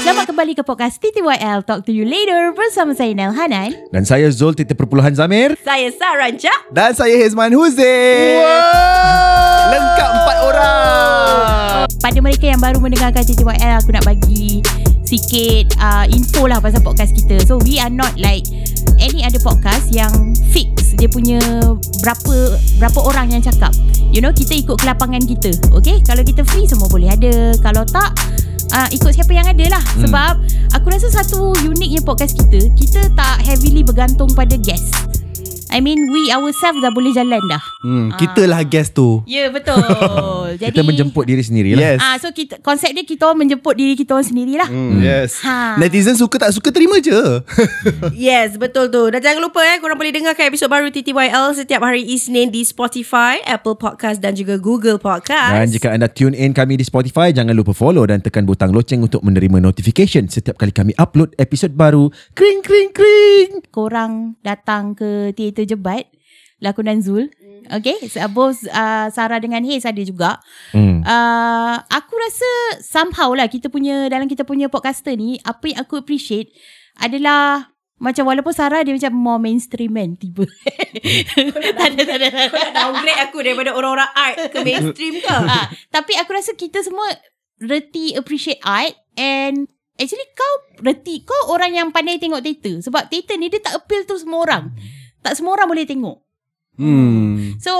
Selamat kembali ke podcast TTYL Talk to you later bersama saya Nel Hanan. Dan saya Zul titik perpuluhan Zamir. Saya Sarah Cak. Dan saya Hezman Huzain. Lengkap empat orang. Pada mereka yang baru mendengarkan TTYL, aku nak bagi sikit uh, info lah pasal podcast kita. So we are not like any other podcast yang fix dia punya berapa berapa orang yang cakap. You know, kita ikut kelapangan kita. Okay? Kalau kita free semua boleh ada. Kalau tak, uh, ikut siapa yang ada lah. Hmm. Sebab aku rasa satu uniknya podcast kita, kita tak heavily bergantung pada guest. I mean, we ourselves dah boleh jalan dah. Hmm, kita lah guest tu. Ya, yeah, betul. Jadi, Kita menjemput diri sendiri lah. Yes. Ah, so kita konsep dia kita menjemput diri kita orang sendirilah. Hmm, yes. Ha. Netizen suka tak suka terima je. Yes, betul tu. Dan jangan lupa eh, korang boleh dengarkan episod baru TTYL setiap hari Isnin di Spotify, Apple Podcast dan juga Google Podcast. Dan jika anda tune in kami di Spotify, jangan lupa follow dan tekan butang loceng untuk menerima notification setiap kali kami upload episod baru. Kring, kring, kring. Korang datang ke teater jebat lakonan Zul. Okay, so, both uh, Sarah dengan Haze ada juga. Hmm. Uh, aku rasa somehow lah kita punya dalam kita punya podcaster ni apa yang aku appreciate adalah macam walaupun Sarah dia macam more mainstream kan tiba. tak ada tak ada. tak ada. Downgrade aku daripada orang-orang art ke mainstream ke? ha, tapi aku rasa kita semua reti appreciate art and actually kau reti kau orang yang pandai tengok teater sebab teater ni dia tak appeal tu semua orang. Tak semua orang boleh tengok. Hmm. So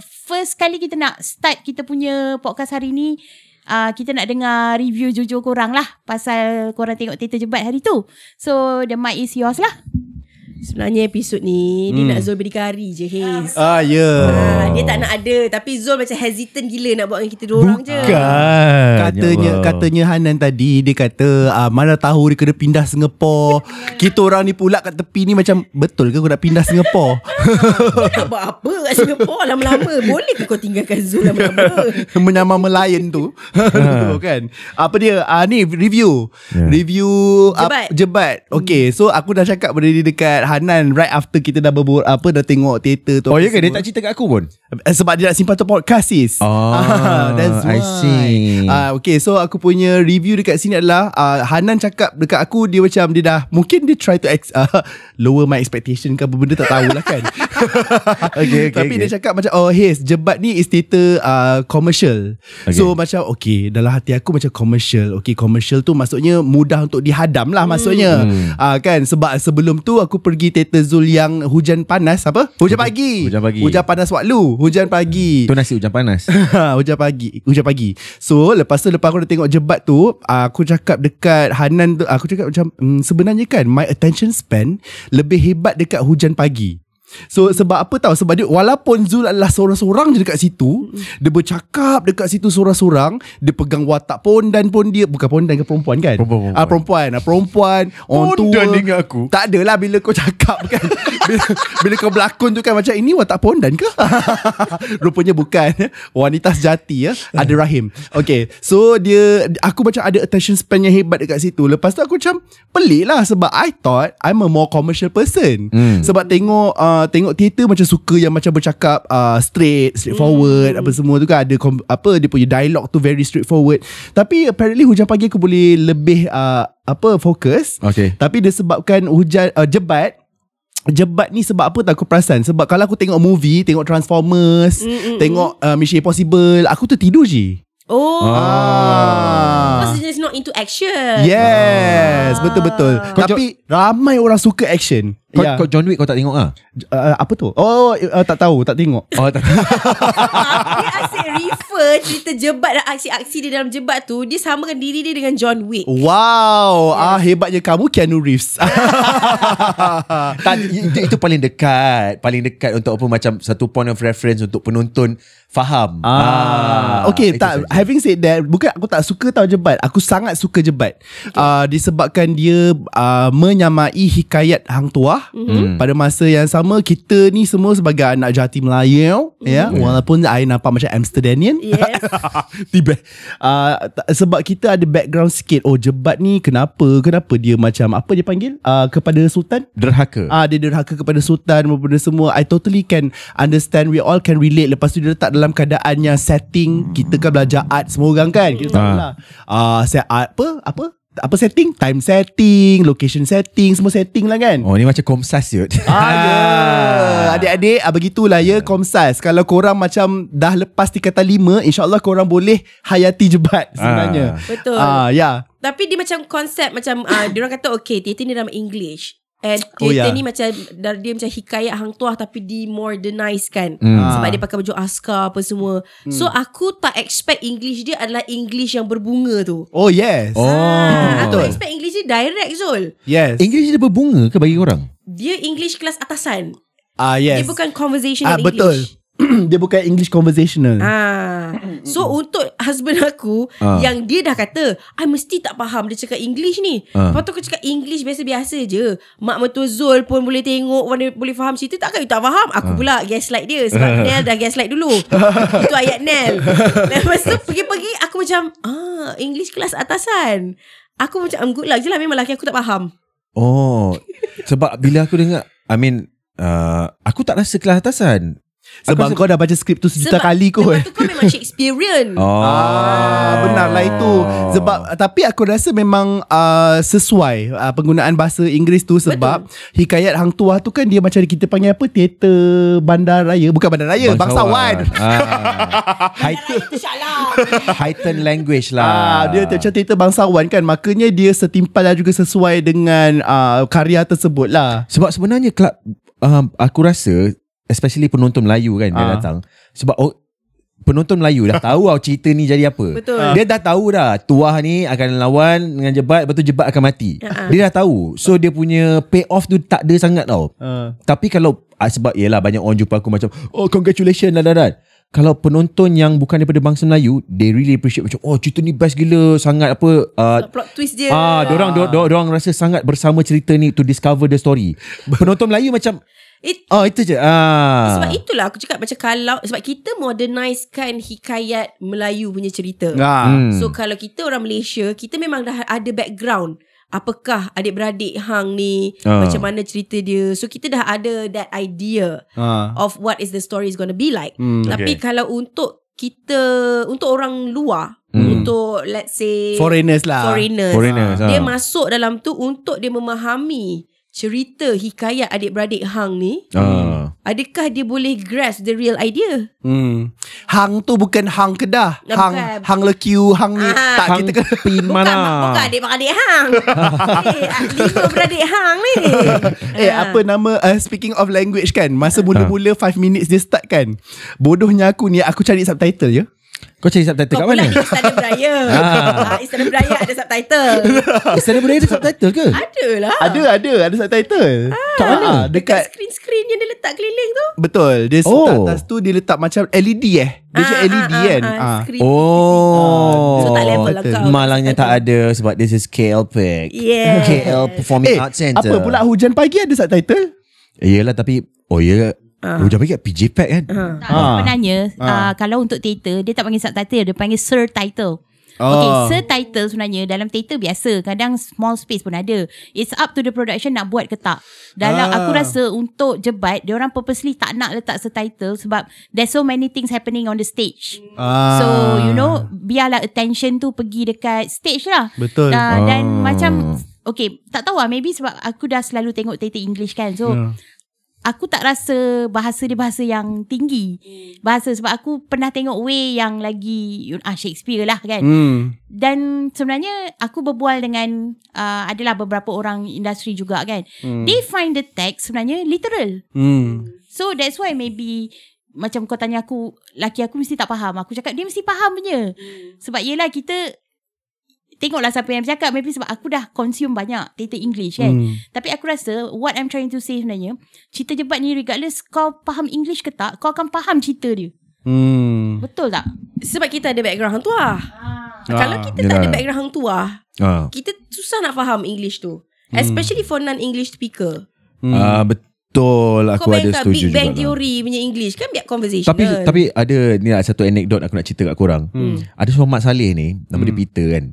first kali kita nak start kita punya podcast hari ni uh, kita nak dengar review jujur korang lah pasal korang tengok teater jebat hari tu. So the mic is yours lah. Sebenarnya episod ni Hmm. dia nak Zul berdikari je, Haze. Ah, ya. Ah, dia tak nak ada Tapi Zul macam hesitant gila Nak buat dengan kita dua orang je Bukan. Katanya Ya Allah. katanya Hanan tadi dia kata ah, mana tahu dia kena pindah Singapore. Kita orang ni pula kat tepi ni macam betul ke kau nak pindah Singapore? Nak buat apa kat Singapore lama-lama Boleh ke kau tinggalkan Zul lama-lama Menyamar Melayan tu. tu kan. Apa dia? Ah ni review. Ya. Review Jebat. Ap, jebat. Okay, so aku dah cakap berdiri dekat Hanan right after kita dah berbur apa dah tengok teater tu. Oh ya ke dia tak cerita kat aku pun? Eh, Sebab dia nak simpan tu podcast sis Ah, That's I why see. Ah, Okay so aku punya review dekat sini adalah uh, Hanan cakap dekat aku Dia macam dia dah Mungkin dia try to ex, uh, Lower my expectation ke apa benda tak tahulah kan Okay, okay, Tapi okay. dia cakap macam Oh Haze Jebat ni is theater uh, Commercial Okay. So macam Okay dalam hati aku macam commercial Okay commercial tu maksudnya Mudah untuk dihadam lah maksudnya Hmm. uh, Kan sebab sebelum tu Aku pergi theater Zul yang Hujan panas Apa? Hujan pagi Hujan pagi. Hujan panas waktu Hujan pagi. Tu nasi hujan panas. Hujan pagi. Hujan pagi. So lepas tu Lepas aku dah tengok jebat tu Aku cakap dekat Hanan tu Aku cakap macam mm, Sebenarnya kan My attention span Lebih hebat dekat hujan pagi So sebab apa tahu Sebab dia Walaupun Zul adalah Seorang-seorang je dekat situ Dia bercakap Dekat situ seorang-seorang Dia pegang watak pondan pun dia Bukan pondan ke perempuan kan? Perempuan, perempuan. Ah Perempuan. Ah, Perempuan Orang tua. Pondan ingat aku. Tak adalah Bila kau cakap kan. Bila, bila kau berlakon tu kan Macam ini watak pondan ke? Rupanya bukan. Wanita sejati ya. Ada rahim. Okay So dia Aku macam ada attention span yang hebat dekat situ. Lepas tu aku macam Pelik lah Sebab I thought I'm a more commercial person. Hmm. Sebab tengok uh, Tengok teater macam suka Yang macam bercakap uh, Straight Straightforward Apa semua tu kan. Ada kom- Apa dia punya dialog tu Very straightforward. Tapi apparently Hujan pagi aku boleh Lebih uh, Apa Fokus. Okay. tapi disebabkan hujan uh, jebat. Jebat ni sebab apa tak aku perasan? Sebab kalau aku tengok movie Tengok Transformers mm, Tengok uh, Mission Impossible Aku tu tidur je Oh ah. Because he's not into action Yes Betul-betul Kau Tapi ramai orang suka action Kau, Ya. kau John Wick kau tak tengok ah? uh, Apa tu Oh uh, tak tahu Tak tengok Oh tak. Dia asyik refer Cerita jebat dan aksi-aksi dia dalam jebat tu Dia samakan diri dia dengan John Wick Wow ah Hebatnya kamu Keanu Reeves tak itu, itu paling dekat, paling dekat untuk apa macam satu point of reference untuk penonton faham. Ah, okay itu tak saja. having said that bukan aku tak suka tau jebat. Aku sangat suka jebat. Okay. Uh, disebabkan dia uh, menyamai hikayat hang tuah. Mm-hmm. Pada masa yang sama kita ni semua sebagai anak jati Melayu mm-hmm. ya walaupun I nampak macam Amsterdamian. Yes. Tiba. Uh, sebab kita ada background sikit. Oh jebat ni kenapa? Kenapa dia macam apa dia panggil? Uh, kepada sultan? Derhaka. Ah dia derhaka kepada sultan benda semua. I totally can understand we all can relate. Lepas tu dia letak dalam keadaan yang setting kita kan belajar art semua orang kan. Kita tahu Ah. lah. Ah set art apa? Apa? Apa setting? Time setting, location setting, semua setting lah kan. Oh ni macam komsas yut. Ah, ya. Adik-adik, ah, begitulah ya Komsas. Kalau korang macam dah lepas tingkatan lima, insyaAllah korang boleh hayati jebat sebenarnya. Betul. Ah, ya. Tapi dia macam konsep macam uh, dia orang kata okay, teater ni dalam English. And Oh, teater ya. ni macam dar- dia macam hikayat hang tuah tapi di modernize kan. Hmm. Sebab Ah. dia pakai baju askar apa semua. So aku tak expect English dia adalah English yang berbunga tu. Oh, yes. Oh. Ah, aku betul. expect English dia direct Zul. Yes. English dia berbunga ke bagi korang? Dia English kelas atasan. Ah, yes. Dia bukan conversational Ah, betul. English. dia bukan English conversational. Ah, so untuk husband aku Ah. yang dia dah kata, I mesti tak faham dia cakap English ni. Ah. Lepas tu aku cakap English biasa-biasa je. Mak mertua Zul pun boleh tengok, boleh, boleh faham cerita. Takkan you tak faham? Aku pula gaslight dia sebab Nel dah gaslight dulu. Itu ayat Nel. Lepas tu pergi-pergi aku macam, ah, English kelas atasan. Aku macam, I'm good lah je lah. Memang laki aku tak faham. Oh. Sebab bila aku dengar I mean uh, aku tak rasa kelas atasan. Sebab Aku kau dah baca skrip tu sejuta kali kot. Lepas tu kau memang Shakespearean. Oh. Ah, benar lah itu. Sebab tapi aku rasa memang uh, sesuai uh, penggunaan bahasa Inggeris tu sebab Betul. hikayat hang tuah tu kan dia macam kita panggil apa teater bandaraya bukan bandaraya bangsawan. Ah. Height- heightened language lah. Ah, dia macam teater bangsawan kan makanya dia setimpal dan juga sesuai dengan uh, karya tersebut lah. Sebab sebenarnya kelab um, aku rasa especially penonton Melayu kan dia Ah. datang sebab oh, penonton Melayu dah tahu tau cerita ni jadi apa. Betul. Dia dah tahu dah tuah ni akan lawan dengan jebat lepas tu jebat akan mati. Ah. Dia dah tahu. So dia punya pay off tu tak ada sangat tau. Uh. Tapi kalau ah, sebab yelah banyak orang jumpa aku macam oh congratulations lah dah dah. Kalau penonton yang bukan daripada bangsa Melayu, they really appreciate macam oh cerita ni best gila sangat apa uh, Plot twist dia. Ah, dorang, dorang, dorang rasa sangat bersama cerita ni to discover the story. Penonton Melayu macam It, Oh itu je ah. Sebab itulah aku cakap macam kalau sebab kita modernizekan hikayat Melayu punya cerita. Ah. Hmm. So kalau kita orang Malaysia, kita memang dah ada background. Apakah adik-beradik hang ni, Ah. macam mana cerita dia. So kita dah ada that idea Ah. of what is the story is going to be like. Hmm, Tapi okay. kalau untuk kita untuk orang luar, Hmm. untuk let's say Foreigners lah. foreigners, Foreigners, dia ah. masuk dalam tu untuk dia memahami cerita hikayat adik-beradik hang ni. ah. Adakah dia boleh grasp the real idea? Hmm. Hang tu bukan hang Kedah. Bukan. Hang hang lekiu, hang ni. Ah. tak Hang kita kan. pin Bukan, mana? bukan adik-beradik hang. eh, lima beradik hang ni. Eh Ah. apa nama uh, Speaking of language kan Masa mula-mula 5 minutes dia start kan Bodohnya aku ni Aku cari subtitle ya Kau cari subtitle Kau kat pula mana? di Istana Beraya. ah. Istana Beraya ada subtitle. Istana Budaya ada subtitle ke? ada lah. Ada ada Ada subtitle Kat mana? Dekat Dekat screen-screen yang dia letak keliling tu. Betul Dia Oh. oh. atas tu Dia letak macam LED eh Dia macam Ah, LED ah, kan ah, ah. screen Oh. So tak level lah kau. Malangnya tak ada sebab this is KL Pick. Yes. KL Performing Eh Arts Center. apa pula hujan pagi ada subtitle? Yelah tapi oh ya. Ah. Hujan pagi kat PJ Pack kan? Tak, Ah. sebenarnya Ah. uh, kalau untuk teater dia tak panggil subtitle, dia panggil sir title. Oh. Okay, sir title sebenarnya dalam teater biasa kadang small space pun ada. It's up to the production nak buat ke tak. Dalam Ah. aku rasa untuk jebat dia orang purposely tak nak letak subtitle sebab there's so many things happening on the stage. Ah. So you know biarlah attention tu pergi dekat stage lah. Betul. Uh, dan macam Okay tak tahu lah maybe sebab aku dah selalu tengok teater English kan. So Hmm. Aku tak rasa bahasa dia bahasa yang tinggi. Bahasa sebab aku pernah tengok way yang lagi ah Shakespeare lah kan. Hmm. Dan sebenarnya aku berbual dengan uh, adalah beberapa orang industri juga kan. Hmm. They find the text sebenarnya literal. Hmm. So that's why maybe macam kau tanya aku laki aku mesti tak faham. Aku cakap dia mesti faham punya. Sebab yelah kita tengoklah siapa yang bercakap maybe sebab aku dah consume banyak teater English kan. Hmm. Tapi aku rasa what I'm trying to say sebenarnya cerita jebat ni regardless kau faham English ke tak kau akan faham cerita dia. Hmm. Betul tak? Sebab kita ada background hang tuah. Kalau kita tak Yelah. ada background hang tuah, Ah. kita susah nak faham English tu. Especially for non-English speaker. Hmm. Ah, betul aku Kau ada bayangkan setuju Big juga. Bang lah. Theory punya English kan biar conversation. Tapi tapi ada ni lah satu anekdot aku nak cerita kat korang. Hmm. Ada seorang Mat Saleh ni, nama dia Hmm. Peter kan.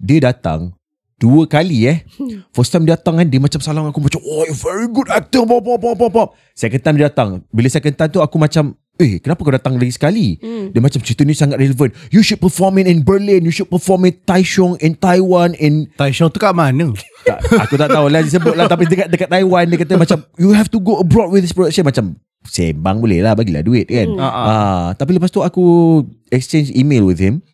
Dia datang dua kali eh. Hmm. First time dia datang kan dia macam salam aku macam oh you very good actor pop pop pop pop. Second time dia datang. Bila second time tu aku macam eh kenapa kau datang lagi sekali? Hmm. Dia macam cerita ni sangat relevant. You should perform it in Berlin, you should perform it Taichung in Taiwan in Taishong tu kat mana? tak, aku tak tahu lah disebut lah tapi dekat dekat Taiwan dia kata macam you have to go abroad with this production macam sembang boleh lah bagilah duit kan. Ah, ah. Ah, tapi lepas tu aku exchange email with him.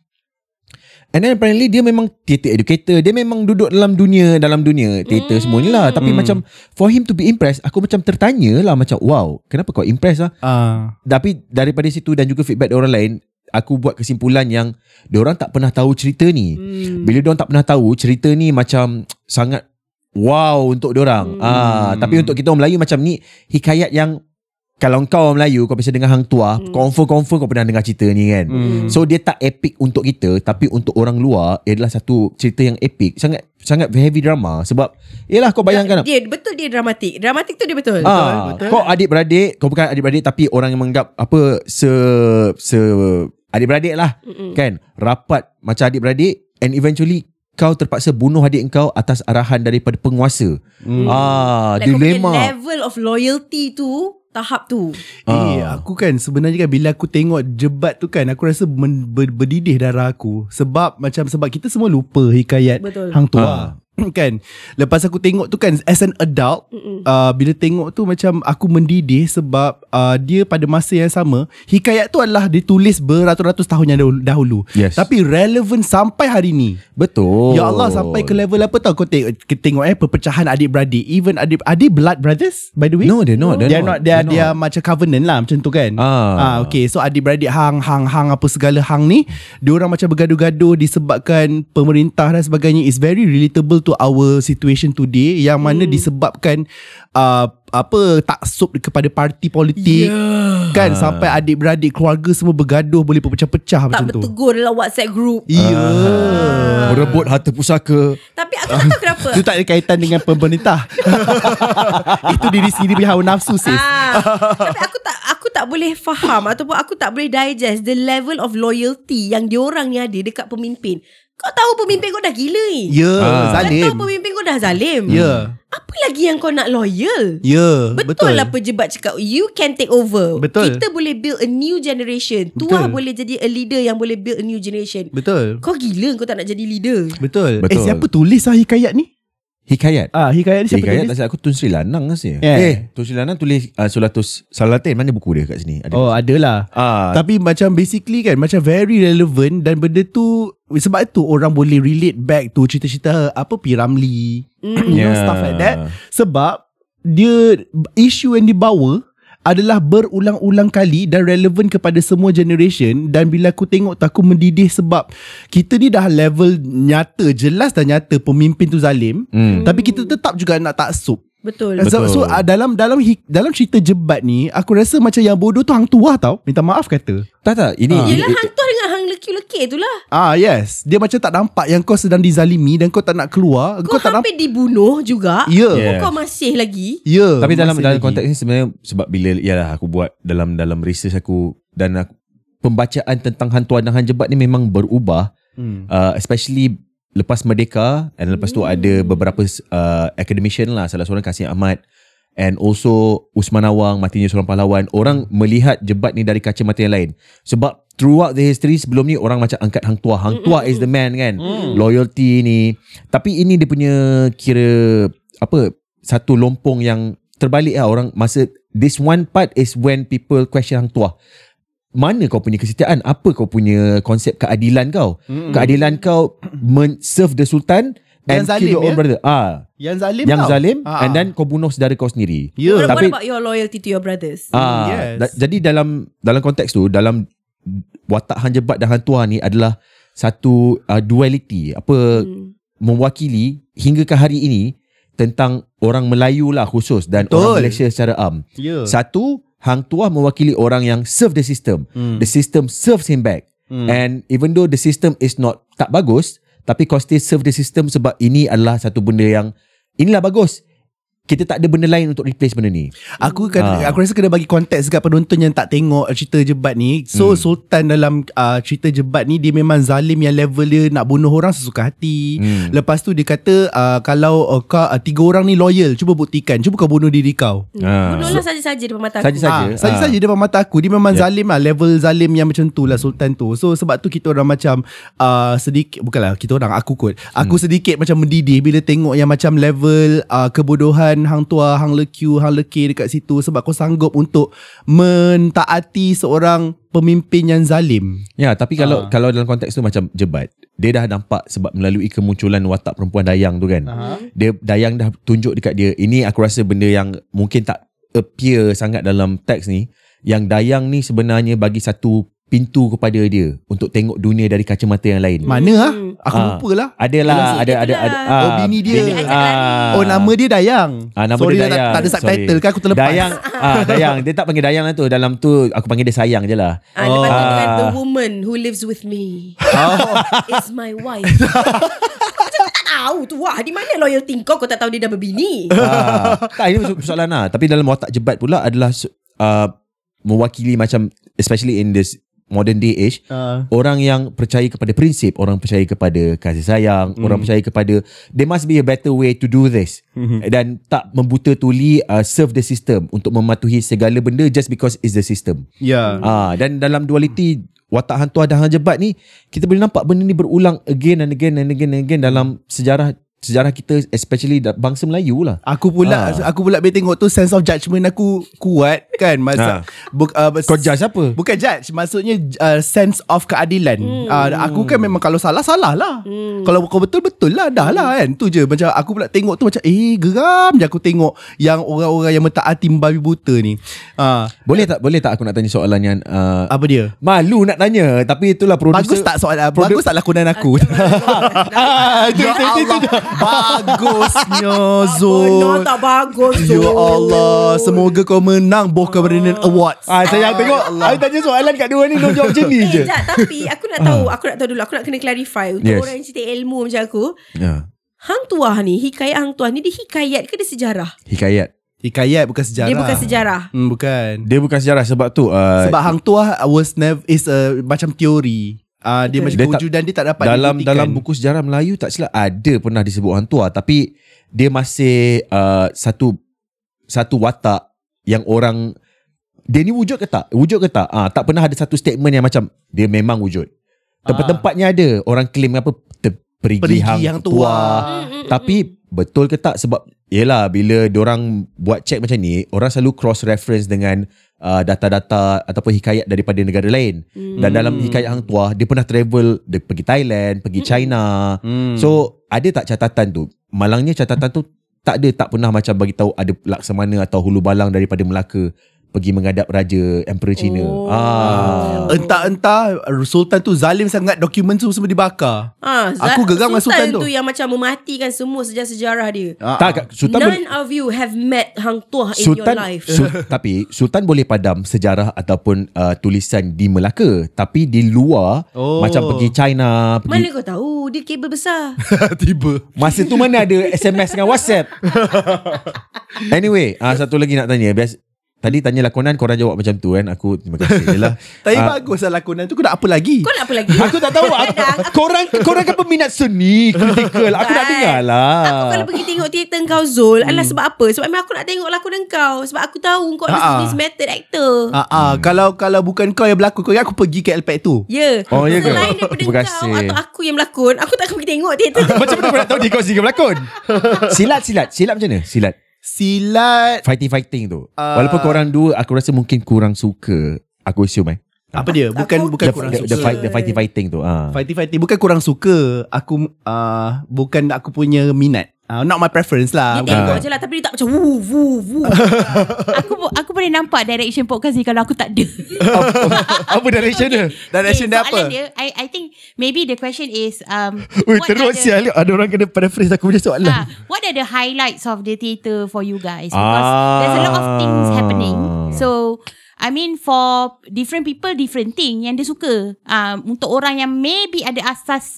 And then apparently dia memang theatre educator. Dia memang duduk dalam dunia dalam dunia theatre semua ni lah. Tapi Hmm. macam for him to be impressed, aku macam tertanya lah macam wow, kenapa kau impressed lah? Ah. Tapi daripada situ dan juga feedback orang lain, aku buat kesimpulan yang orang tak pernah tahu cerita ni. Hmm. Bila orang tak pernah tahu cerita ni macam sangat wow untuk orang. Hmm. Ah, tapi untuk kita orang Melayu macam ni hikayat yang kalau kau orang Melayu kau biasa dengar hang tua, Hmm. confirm confirm kau pernah dengar cerita ni kan. Hmm. So dia tak epic untuk kita tapi untuk orang luar ia adalah satu cerita yang epic, sangat sangat heavy drama sebab yalah kau bayangkan dia, dia betul dia dramatik. Dramatik tu dia betul. Ah, betul. kau adik-beradik, kau bukan adik-beradik tapi orang yang menganggap apa se se adik-beradik lah Mm-mm. kan rapat macam adik-beradik and eventually kau terpaksa bunuh adik kau atas arahan daripada penguasa. Hmm. Ah, Like dilema. level of loyalty tu tahap tu. Eh, Ah. aku kan sebenarnya kan bila aku tengok jebat tu kan aku rasa men, ber, berdidih darah aku sebab macam sebab kita semua lupa hikayat Betul. hang tua. kan. Lepas aku tengok tu kan as an adult Mm-mm. uh, bila tengok tu macam aku mendidih sebab uh, dia pada masa yang sama hikayat tu adalah ditulis beratus-ratus tahun yang dahulu. Yes. Tapi relevan sampai hari ni. Betul. Ya Allah sampai ke level apa tau kau tengok, kita tengok eh perpecahan adik-beradik even adik adik blood brothers by the way. No, they're not. They are not, they are, they are macam covenant lah macam tu kan. Ah. ah okay. So adik-beradik hang hang hang apa segala hang ni, dia orang macam bergaduh-gaduh disebabkan pemerintah dan sebagainya is very relatable to our situation today yang mana Hmm. disebabkan uh, apa taksub kepada parti politik Yeah. kan sampai adik-beradik keluarga semua bergaduh boleh pecah-pecah Tak macam tu. bertegur dalam WhatsApp group. Ya. merebut harta pusaka. Tapi aku tak tahu kenapa. Itu tak ada kaitan dengan pemerintah. Itu diri sendiri punya hawa nafsu sis. Ah, tapi aku tak aku tak boleh faham ataupun aku tak boleh digest the level of loyalty yang diorang ni ada dekat pemimpin. Kau tahu pemimpin kau dah gila ni. Ya, Ah. Kau tahu zalim. pemimpin kau dah zalim. Ya. Apa lagi yang kau nak loyal? Ya, Betul, betul. lah pejabat cakap You can take over Betul. Kita boleh build a new generation Tua Betul. boleh jadi a leader Yang boleh build a new generation Betul. Kau gila kau tak nak jadi leader Betul. Betul. Eh siapa tulis lah hikayat ni? Hikayat. Ah, hikayat ni siapa Hikayat tulis? tak silap aku Tun Sri Lanang rasa. Yeah. Eh, Tun Sri Lanang tulis uh, Sulatus Salatin. Mana buku dia kat sini? Ada. Oh, adalah. Ah, Tapi macam basically kan Macam very relevant Dan benda tu Sebab itu orang boleh relate back to Cerita-cerita Apa Piramli Mm. You know Yeah. stuff like that Sebab Dia Isu yang dibawa adalah berulang-ulang kali dan relevan kepada semua generation dan bila aku tengok tu aku mendidih sebab kita ni dah level nyata jelas dah nyata pemimpin tu zalim Hmm. tapi kita tetap juga nak taksub Betul So, Betul. so uh, dalam dalam hi- dalam cerita jebat ni aku rasa macam yang bodoh tu hang tua tau minta maaf kata Tak tak Ini, Ah. ini Yelah hang tu dengan lekir-lekir tu lah Ah yes, dia macam tak nampak yang kau sedang dizalimi dan kau tak nak keluar. Kau, Kau, tak nampak. hampir dibunuh juga Ya. Yeah. Kau masih lagi Ya. Tapi dalam dalam lagi. konteks ni sebenarnya sebab bila yalah aku buat dalam dalam research aku dan aku, pembacaan tentang hantuan dan hanjebat ni memang berubah Hmm. uh, especially lepas merdeka and lepas tu ada beberapa uh, academician lah salah seorang Kasim Ahmad and also Usman Awang matinya seorang pahlawan orang melihat jebat ni dari kacamata yang lain sebab throughout the history sebelum ni orang macam angkat hang tua hang tua is the man kan loyalty ni tapi ini dia punya kira apa satu lompong yang terbalik lah orang masa this one part is when people question hang tua mana kau punya kesetiaan apa kau punya konsep keadilan kau Mm-mm. keadilan kau men- serve the sultan and Yang kill zalim, your own ya? brother ah Yang zalim yang tau. zalim Ah, and ah. then kau bunuh saudara kau sendiri Ya. What Tapi- about your loyalty to your brothers ah yes. da- jadi dalam dalam konteks tu dalam watak hang jebat dan hang tua ni adalah satu uh, duality apa Hmm. mewakili hingga ke hari ini tentang orang Melayu lah khusus dan Betul. orang Malaysia secara am. Ya. Satu, hang tua mewakili orang yang serve the system. Hmm. The system serves him back. hmm. and even though the system is not tak bagus tapi kau still serve the system sebab ini adalah satu benda yang inilah bagus kita tak ada benda lain untuk replace benda ni Aku kan Ah. aku rasa kena bagi konteks dekat penonton yang tak tengok cerita jebat ni. So hmm. Sultan dalam uh, cerita jebat ni dia memang zalim yang level dia nak bunuh orang sesuka hati. Hmm. Lepas tu dia kata uh, kalau uh, kau uh, tiga orang ni loyal, cuba buktikan, cuba kau bunuh diri kau. Ah. Bunuhlah saja-saja depan mata aku. Saja-saja. Ah, saja-saja Ah. depan mata aku Dia memang Yeah. yeah. zalim lah Level zalim yang macam tu lah Sultan tu So sebab tu kita orang macam uh, Sedikit Bukanlah kita orang Aku kot Aku Hmm. sedikit macam mendidih Bila tengok yang macam level uh, Kebodohan Hang tua Hang lekiu Hang lekir dekat situ Sebab kau sanggup untuk Mentaati seorang Pemimpin yang zalim Ya, tapi kalau Ah. kalau dalam konteks tu macam jebat, dia dah nampak sebab melalui kemunculan watak perempuan Dayang tu kan. Aha. Dia Dayang dah tunjuk dekat dia. Ini aku rasa benda yang mungkin tak appear sangat dalam teks ni. Yang Dayang ni sebenarnya bagi satu pintu kepada dia untuk tengok dunia dari kacamata yang lain. Mana ah? Aku Ah. lupa lah Adalah ada ada ada lah. Oh, bini dia. Dia ajak lari. Oh nama dia Dayang Ah, nama Sorry dia dah tak, Dayang. tak ada subtitle Sorry. kan Aku terlepas Dayang ah Dayang dia tak panggil Dayang lah tu dalam tu aku panggil dia sayang je lah. Ah, lepas tu Oh. the woman who lives with me oh. is my wife. Tahu tu wah di mana loyalty kau kau tak tahu dia dah berbini. ah, tak ini perso- persoalan lah Tapi dalam watak jebat pula adalah uh, Mewakili macam Especially in this modern day age uh, Orang yang percaya kepada prinsip Orang percaya kepada kasih sayang mm. Orang percaya kepada There must be a better way to do this mm-hmm. Dan tak membuta tuli uh, Serve the system Untuk mematuhi segala benda Just because it's the system Ya Ah, Dan dalam duality Watak hantu dan hang jebat ni Kita boleh nampak benda ni berulang Again and again and again and again Dalam sejarah Sejarah kita Especially bangsa Melayu lah. Aku pula Ah. aku pula bila tengok tu sense of judgment aku kuat kan? Masa Ah. buk, uh, bes- Kau judge apa? Bukan judge Maksudnya uh, Sense of keadilan. Hmm. uh, Aku kan memang Kalau salah Salah lah. Hmm. Kalau kau betul Betul lah Dah lah kan? Tu je Macam aku pula tengok tu Macam eh geram je aku tengok Yang orang-orang yang mentaati Babi buta ni. Uh, Boleh tak boleh tak aku nak tanya soalan yang uh, Apa dia? malu nak tanya tapi itulah producer Bagus tak soalan produ- Bagus tak lakonan aku? Ah, itu, Ya itu, itu, Allah Bagusnya Benar Zul tak bagus Ya Zul. Allah Semoga kau menang Boh Keberanian Awards Ah, saya tengok I tanya soalan kat dua ni Dia jawab macam ni Eh, je tapi aku nak tahu, aku nak tahu dulu, aku nak kena clarify untuk Yes. orang yang cerita ilmu macam aku. ya. Hang tuah ni, hikayat hang tuah ni dia hikayat ke dia sejarah? Hikayat Hikayat bukan sejarah Dia bukan sejarah. hmm, Bukan Dia bukan sejarah sebab tu uh, Sebab Hang Tuah was never is a macam teori. Ah uh, dia macam kewujudan dia tak dapat dalam dibuktikan. dalam buku sejarah Melayu tak silap ada pernah disebut hantua tapi dia masih uh, satu satu watak yang orang dia ni wujud ke tak? Wujud ke tak? Ah, tak pernah ada satu statement yang macam dia memang wujud. Tempat-tempatnya ada orang claim apa te- perigi, Perigi hang, hang tua. tua. Tapi betul ke tak? Sebab Yelah bila orang buat check macam ni Orang selalu cross reference dengan uh, Data-data Ataupun hikayat daripada negara lain. Hmm. Dan dalam hikayat Hang Tuah Dia pernah travel Dia pergi Thailand Pergi China. Hmm. So ada tak catatan tu? Malangnya catatan tu Tak ada tak pernah macam bagi tahu Ada laksamana atau hulu balang Daripada Melaka Pergi menghadap Raja Emperor China Oh. ah. entah-entah Sultan tu zalim sangat dokumen tu semua dibakar. Ah, Aku geram dengan Sultan tu. tu. yang macam mematikan semua sejarah-sejarah dia. Ah, Tak Sultan boleh None of you have met Hang Tuah in Sultan your life. Sul, tapi Sultan boleh padam sejarah ataupun uh, tulisan di Melaka tapi di luar Oh. oh. macam pergi China pergi Mana kau tahu dia kabel besar. tiba. masa tu mana ada SMS dengan WhatsApp anyway uh, satu lagi nak tanya biasa tadi tanya lakonan korang jawab macam tu kan aku terima kasih je lah Tapi Ah. bagus lah lakonan tu. Kau nak apa lagi? Kau nak apa lagi? aku tak tahu aku, korang korang kan peminat seni kritikal aku nak Kan? dengar lah Aku kalau pergi tengok teater kau Zul Adalah sebab apa Sebab memang aku nak tengok lakonan kau Sebab aku tahu Kau Ah, ah. is this method actor Ah, ah, kalau kalau bukan kau yang berlakon, kau ingat aku pergi ke LPAC tu. Ya Oh, ya ke? Selain daripada Terima kau kasih. Atau aku yang berlakon Aku tak akan pergi tengok teater tu macam mana kau nak tahu dia kau sendiri berlakon silat silat silat macam mana silat Silat fighting-fighting tu. Ah. Walaupun korang dua aku rasa mungkin kurang suka. Aku assume eh. apa dia? Bukan Aku- bukan The, kurang the, suka. the, fight, the fighting-fighting tu. Ah. Fighting fighting bukan kurang suka. Aku uh, bukan aku punya minat. Uh, not my preference lah. Dia tengok Ah. je lah Tapi dia tak macam Woo woo woo Aku aku boleh nampak direction podcast ni kalau aku tak ada. apa direction dia? Direction dia soalan apa? Dia, I I think maybe the question is um Ui, what teruk are the- sial. Ada orang kena paraphrase aku punya soalan. Ah, what are the highlights of the theatre for you guys? Because there's a lot of things Ah. happening. So I mean for different people different thing yang dia suka. Uh, untuk orang yang maybe ada asas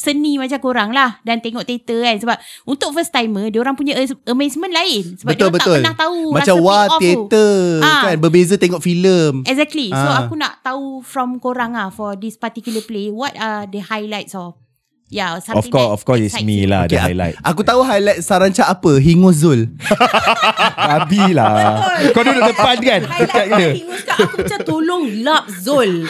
seni macam korang lah dan tengok teater kan sebab untuk first timer dia orang punya amazement lain sebab Betul dia betul. tak pernah tahu Macam rasa wah off tu. teater Ah. kan berbeza tengok filem. Exactly. So Ah. aku nak tahu from korang ah for this particular play what are the highlights of Yeah, Of something course, that of course it's me you. lah Okay, the highlight. Aku tahu highlight Saranca apa Hingus Zul Abi lah. Kau duduk depan kan? Dekat Highlight dia. Hingus kat aku macam tolong lap Zul.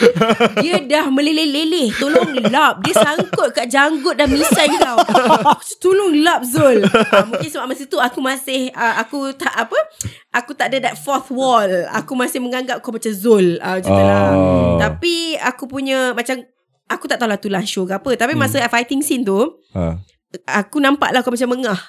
Dia dah meleleh-leleh. Tolong lap. Dia sangkut kat janggut dan misai kau. Tolong lap Zul. Ha, mungkin sebab masa tu aku masih uh, aku tak apa? Aku tak ada that fourth wall. Aku masih menganggap kau macam Zul. Uh, macam lah. Oh. Tapi aku punya macam aku tak tahu lah tu lah show ke apa. Tapi masa fighting scene tu Ha. aku nampak lah kau macam mengah.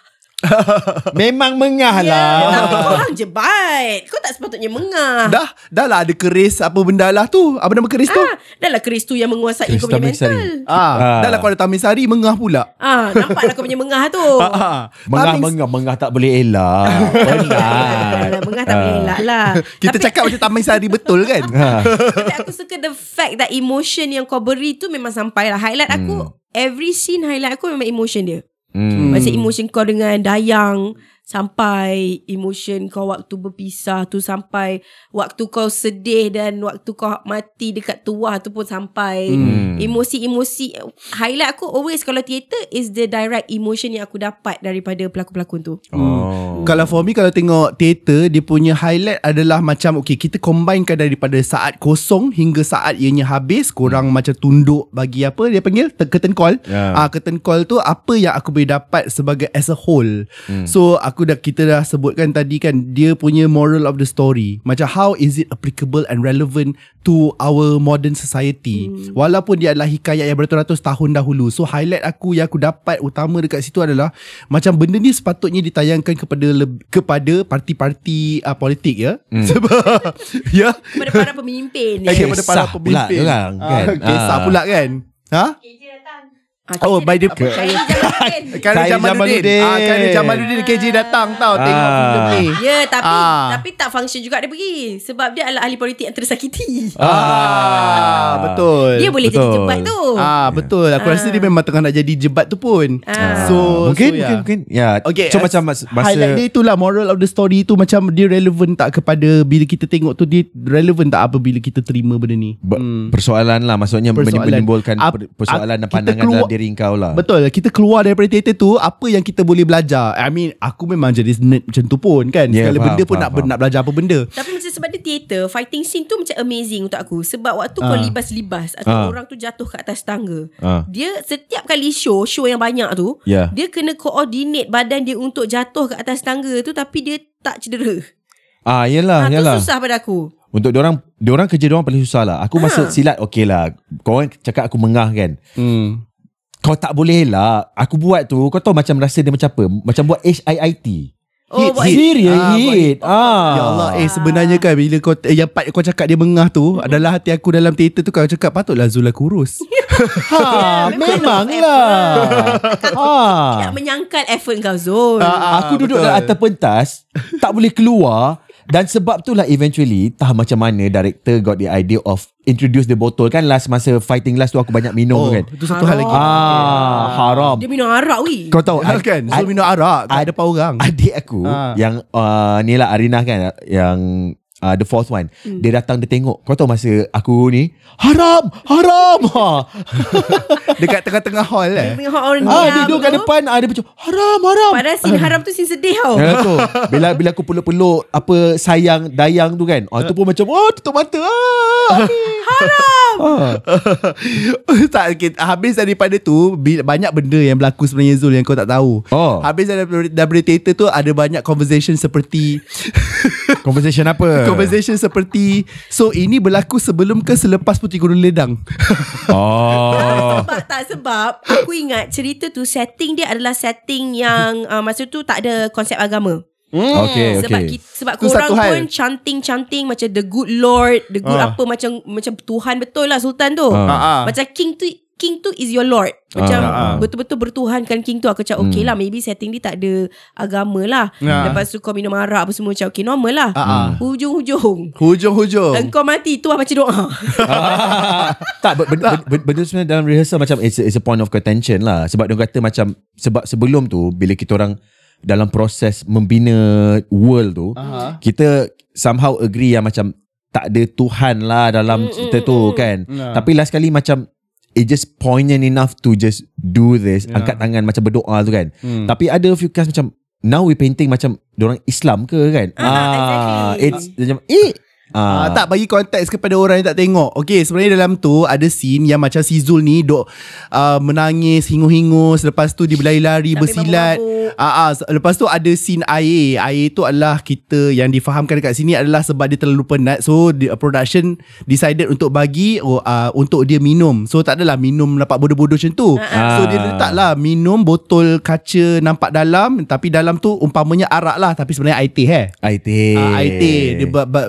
Memang mengah Ya, lah. tapi kau orang jebat. Kau tak sepatutnya mengah. Dah Dah lah ada keris Apa benda lah tu Apa nama keris tu Ah, dah lah keris tu yang menguasai Keris kau punya mental. Ah, Ah. Dah lah kau ada Tamin Sari Mengah pula Ah, nampaklah kau punya mengah tu. Ah, Mengah, Tamin- mengah, mengah tak boleh elak. Penat. Mengah tak boleh elak lah. Kita tapi, cakap macam Tamin Sari betul kan Ha. tapi aku suka the fact that emotion yang kau beri tu memang sampai lah. Highlight aku, every scene highlight aku memang emotion dia. Hmm. Macam emotion kau dengan Dayang sampai emotion kau waktu berpisah tu sampai waktu kau sedih dan waktu kau mati dekat tuah tu pun sampai Hmm. emosi-emosi highlight aku always kalau theater is the direct emotion yang aku dapat daripada pelakon-pelakon tu. Oh. Kalau for me Kalau tengok teater Dia punya highlight adalah Macam okay Kita combinekan daripada Saat kosong Hingga saat ianya habis Korang macam tunduk Bagi apa Dia panggil Curtain call Ya. Ah Curtain call tu Apa yang aku boleh dapat Sebagai as a whole Hmm. So aku dah Kita dah sebutkan tadi kan Dia punya moral of the story Macam how is it applicable And relevant To our modern society Hmm. Walaupun dia adalah Hikayat yang beratus-ratus Tahun dahulu So highlight aku Yang aku dapat Utama dekat situ adalah Macam benda ni sepatutnya Ditayangkan kepada leb- Kepada parti-parti uh, Politik ya Hmm. Sebab Ya Kepada para pemimpin. Okay, Kisah kepada para pula pemimpin dorang, kan? Ah, Kisah Ah. pula kan Ha? Ah, Oh, by the datang. KJ Jamaluddin. Khairul Khairul Jamaluddin. Ah, KJ datang tau tengok Ah. filem ni. Ya tapi Ah. tapi tak function juga dia pergi sebab dia adalah ahli politik yang tersakiti. Ah, betul. Dia boleh jadi betul. jebat tu. Ah, betul. Aku rasa dia memang tengah nak jadi jebat tu pun. Ah. So, mungkin, so, ya. mungkin, mungkin. Ya. Okay, so macam mas- masa Highlight dia itulah moral of the story tu macam dia relevant tak kepada bila kita tengok tu dia relevant tak apabila kita terima benda ni. Ber- persoalan lah maksudnya Persoalan. menimbulkan Ap- persoalan dan pandangan keluar- dalam diri kau lah. Betul Kita keluar daripada teater tu Apa yang kita boleh belajar I mean Aku memang jadi nerd macam tu pun kan Yeah, Segala faham, benda pun faham, nak, faham. nak belajar apa benda Tapi macam sebab dia teater Fighting scene tu macam amazing untuk aku Sebab waktu kau Ah. libas-libas Atau Ah. orang tu jatuh kat atas tangga Ah. Dia setiap kali show Show yang banyak tu Ya. Dia kena coordinate badan dia Untuk jatuh kat atas tangga tu Tapi dia tak cedera Ah, yalah, ha, Tu yalah. susah pada aku Untuk orang orang kerja orang paling susah lah. Aku masa silat okey lah. Kau orang cakap aku mengah kan. hmm. Kau tak boleh lah. Aku buat tu, kau tahu macam rasa dia macam apa? Macam buat HIIT. Oh, Hit, buat hit. Serius Ah, hit. Ah. Ya Allah Eh sebenarnya kan Bila kau eh, Yang part kau cakap dia mengah tu Adalah hati aku dalam teater tu Kau cakap patutlah Zula kurus Ha, memang lah. Ha. Tidak menyangkal effort kau Zul Ah, Aku duduk betul. dalam atas pentas Tak boleh keluar Dan sebab tu lah eventually Entah macam mana Director got the idea of Introduce the bottle Kan last masa Fighting last tu Aku banyak minum Oh tu kan. Itu satu hal lagi. Ah, haram. Dia minum arak weh. Kau tahu Ah, kan? So minum arak Kat ad- depan orang Adik aku Ah. Yang uh, Ni lah Arina kan Yang uh, The fourth one. Hmm. Dia datang dia tengok Kau tahu masa Aku ni? Haram! Haram! Ha. Dekat tengah-tengah hall eh. Ah, Dia duduk kat tu. depan ah, Dia macam Haram Haram! Padahal scene haram tu scene sedih tau. Ya tu Bila bila aku peluk-peluk Apa sayang Dayang tu kan ah, Itu pun macam Oh tutup mata ah, Haram! Ah. tak, okay, Habis daripada tu Banyak benda yang berlaku sebenarnya Zul Yang kau tak tahu. Oh. Habis daripada, daripada teater tu Ada banyak conversation seperti Conversation apa Conversation seperti So ini berlaku sebelum ke Selepas Putih Gunung Ledang? Oh. Sebab tak sebab Aku ingat cerita tu Setting dia adalah setting yang uh, Masa tu tak ada konsep agama. Okay Sebab okay. kita, sebab Tu korang pun chanting-chanting macam the good lord, the good Ah. apa macam macam Tuhan betul lah sultan tu. Ah, ah. Macam king tu king tu is your lord. Macam Ah. betul-betul bertuhankan king tu. Aku cakap okay lah. Maybe setting dia tak ada agama lah. Ah. Lepas tu kau minum arak apa semua macam okay normal lah. Ah, ah. Hujung-hujung. Hujung-hujung. Engkau mati Tuhan baca doa. tak ben- ben- ben- benda sebenarnya dalam rehearsal macam it's a, it's a point of contention lah sebab dia kata macam sebab sebelum tu bila kita orang dalam proses membina world tu Aha. kita somehow agree yang macam tak ada Tuhan lah dalam Mm, cerita mm, tu mm. kan Nah. tapi last kali macam it just poignant enough to just do this Yeah. angkat tangan macam berdoa tu kan Hmm. tapi ada few cast macam now we painting macam orang Islam ke kan Ah, exactly. it's macam eh Ah, tak bagi konteks kepada orang yang tak tengok. Okay, sebenarnya dalam tu ada scene yang macam si Zul ni duk uh, menangis, hingus-hingus, lepas tu dia berlari-lari, bersilat. Ah, ah, lepas tu ada scene air. Air tu adalah kita yang difahamkan dekat sini adalah sebab dia terlalu penat. So the production decided untuk bagi oh, uh, untuk dia minum. So tak adalah minum nampak bodoh-bodoh macam tu. Ah. So dia letaklah minum botol kaca nampak dalam tapi dalam tu umpamanya arak lah tapi sebenarnya air teh eh. IT Ah, IT dia ber, ber,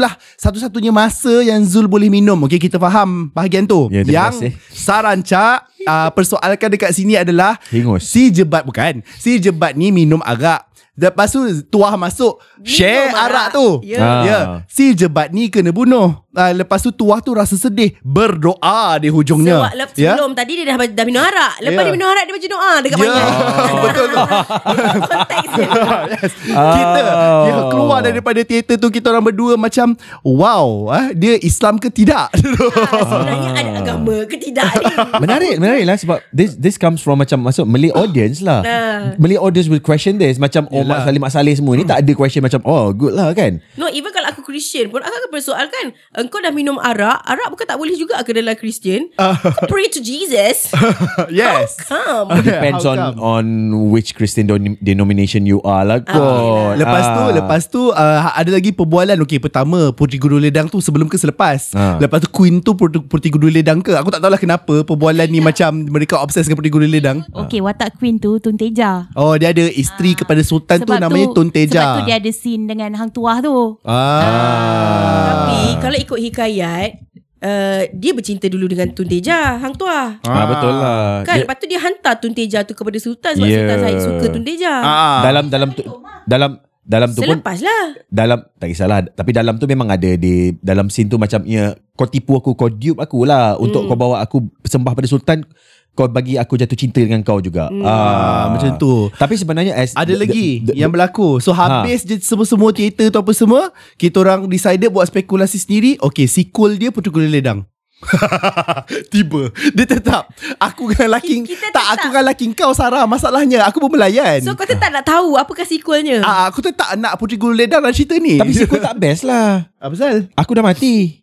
itulah satu-satunya masa yang Zul boleh minum. Okey kita faham bahagian tu. Ya, terima yang kasih. Saranca uh, persoalkan dekat sini adalah Hingus. si jebat bukan. Si jebat ni minum arak. Lepas tu tuah masuk share Minum arak arak. tu. Ya. Ah. Ya. Si jebat ni kena bunuh. Uh, lepas tu tuah tu rasa sedih, berdoa di hujungnya. Sebab lep, sebelum tadi dia dah, dah minum arak. Lepas Ya. dia minum arak dia baca doa dekat Ya. banyak. Betul tu. Konteks dia. yes. Kita Oh. dia keluar daripada teater tu kita orang berdua macam wow, ah dia Islam ke tidak? Ah, Sebenarnya ada agama ke tidak ni? Menarik Menarik lah Sebab this this comes from Macam Masuk Malay audience lah Ah. Malay audience will question this Macam Oh Mak Yelah. Saleh Mak Saleh semua ni Tak ada question macam Oh good lah kan No, even kalau aku Christian pun aku akan persoalkan. Engkau dah minum arak, arak bukan tak boleh juga ke dalam Christian? Kau pray to Jesus. yes. Come. Depends How on come? on which Christian denomination you are lah kot lah. Lepas tu Ah. Lepas tu uh, Ada lagi perbualan Okay pertama Puteri Guru Ledang tu Sebelum ke selepas Ah. Lepas tu Queen tu Puteri, Guru Ledang ke Aku tak tahulah kenapa Perbualan ni macam Mereka obses dengan Puteri Guru Ledang Okay watak queen tu Tun Teja Oh dia ada isteri kepada Sultan tu Namanya Tun Teja Sebab tu dia ada scene dengan Hang Tuah tu Ah. Tapi kalau ikut hikayat, uh, dia bercinta dulu dengan Tun Teja, Hang Tuah. ah, Betul lah Kan Dia- lepas tu dia hantar Tun Teja tu kepada Sultan sebab Yeah. Sultan Syed suka Tun Teja. Ah. Dalam dalam tu Dalam dalam tu pun Selepas lah. dalam tak kisahlah tapi dalam tu memang ada di dalam scene tu macam ya kau tipu aku kau dupe aku lah untuk kau bawa aku sembah pada sultan kau bagi aku jatuh cinta dengan kau juga Ah, macam tu. tapi sebenarnya as Ada the- lagi the- the- yang berlaku. So habis je semua-semua teater tu apa semua, kita orang decided buat spekulasi sendiri. Okay, sequel dia Puteri Gula Ledang. Tiba Dia tetap Aku dengan laki Kita Tak tetap. aku dengan laki kau Sarah Masalahnya Aku pun melayan So kau tetap nak tahu apakah sequelnya? ah, Aku tetap nak Puteri Gula Ledang dalam cerita ni tapi sequel tak best lah Apa pasal? aku dah mati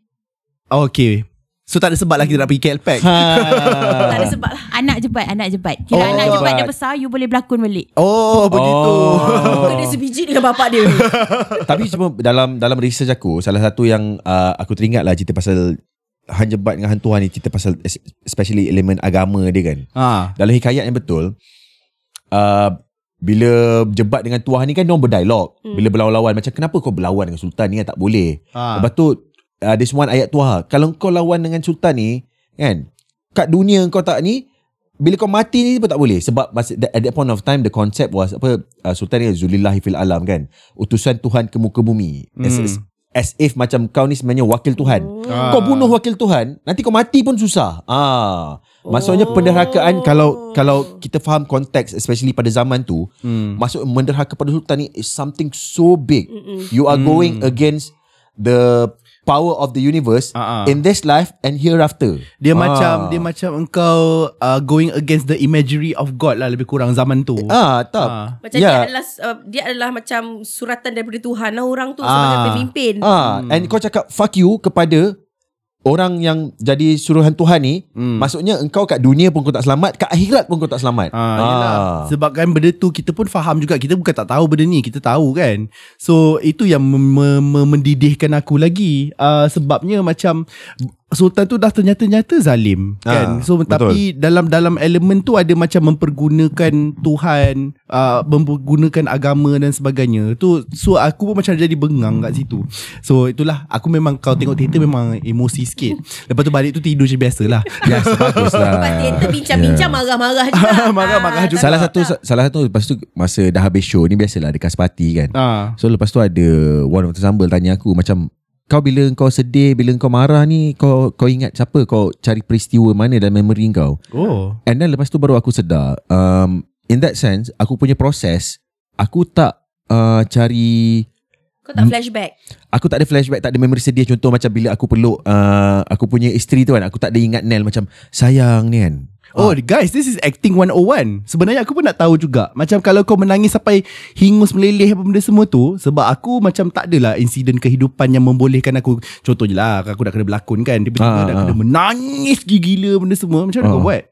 okay So tak ada sebab lah kita nak pergi KL Pack tak ha. ada sebab lah. Anak jebat Anak jebat Kira Oh, anak jebat dia jebat. besar You boleh berlakon balik Oh begitu Oh. Dia sebiji dengan bapak dia. Tapi cuma dalam dalam research aku salah satu yang uh, aku teringat lah cerita pasal Han Jebat dengan hantuan ni cerita pasal es- especially elemen agama dia kan. ah. Dalam hikayat yang betul uh, bila Jebat dengan tuah ni kan dia berdialog. Hmm. Bila berlawan-lawan macam kenapa kau berlawan dengan sultan ni kan tak boleh. Ah. Lepas tu uh, there's one ayat tuah. Kalau kau lawan dengan sultan ni kan kat dunia kau tak ni bila kau mati ni pun tak boleh sebab masa, at that point of time the concept was apa uh, sultan ni zulillahi fil alam kan utusan Tuhan ke muka bumi as, Hmm. as, as if macam kau ni sebenarnya wakil Tuhan Ah. kau bunuh wakil Tuhan nanti kau mati pun susah ah maksudnya Oh. penderhakaan kalau kalau kita faham konteks especially pada zaman tu Hmm. maksud menderhaka pada sultan ni is something so big Mm-mm. you are Hmm. going against the power of the universe ah. in this life and hereafter Dia Ah. macam Dia macam engkau uh, Going against the imagery of God lah Lebih kurang zaman tu ah tak Ah. Macam Ya. dia adalah uh, dia adalah macam suratan daripada Tuhan lah orang tu sebagai Ah. pemimpin. Ah, Hmm. and kau cakap fuck you kepada orang yang jadi suruhan Tuhan ni, Hmm. maksudnya engkau kat dunia pun kau tak selamat, kat akhirat pun kau tak selamat. Ah, yelah. Sebab kan benda tu kita pun faham juga kita bukan tak tahu benda ni kita tahu kan. So itu yang mem- mem- mem- mendidihkan aku lagi. Uh, sebabnya macam Sultan tu dah ternyata-nyata zalim Ah, kan. So betul. tapi dalam dalam elemen tu ada macam mempergunakan Tuhan, uh, mempergunakan agama dan sebagainya. Tu so aku pun macam jadi bengang kat situ. So itulah aku memang kau tengok teater memang emosi sikit. Lepas tu balik tu tidur je biasalah. Yes, bagus lah. Lepas teater bincang-bincang marah-marah juga. Marah-marah Ah, juga. Salah satu salah satu lepas tu masa dah habis show ni biasalah ada party kan. Ah. So lepas tu ada one of the sambal tanya aku macam kau bila kau sedih, bila kau marah ni kau kau ingat siapa? Kau cari peristiwa mana dalam memory kau? Oh. And then lepas tu baru aku sedar um, In that sense Aku punya proses Aku tak uh, cari Kau tak flashback. Aku tak ada flashback Tak ada memory sedih Contoh macam bila aku peluk uh, Aku punya isteri tu kan Aku tak ada ingat Nel Macam sayang ni kan Oh guys This is acting 101 Sebenarnya aku pun nak tahu juga Macam kalau kau menangis Sampai hingus meleleh Apa benda semua tu Sebab aku macam tak adalah Insiden kehidupan Yang membolehkan aku Contoh je lah Aku dah kena berlakon kan Tiba-tiba Ah, dah ah. kena menangis Gila benda semua Macam mana Ah. kau buat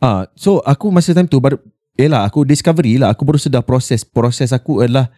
Ah, So aku masa time tu baru Yelah aku discovery lah Aku baru sedar proses Proses aku adalah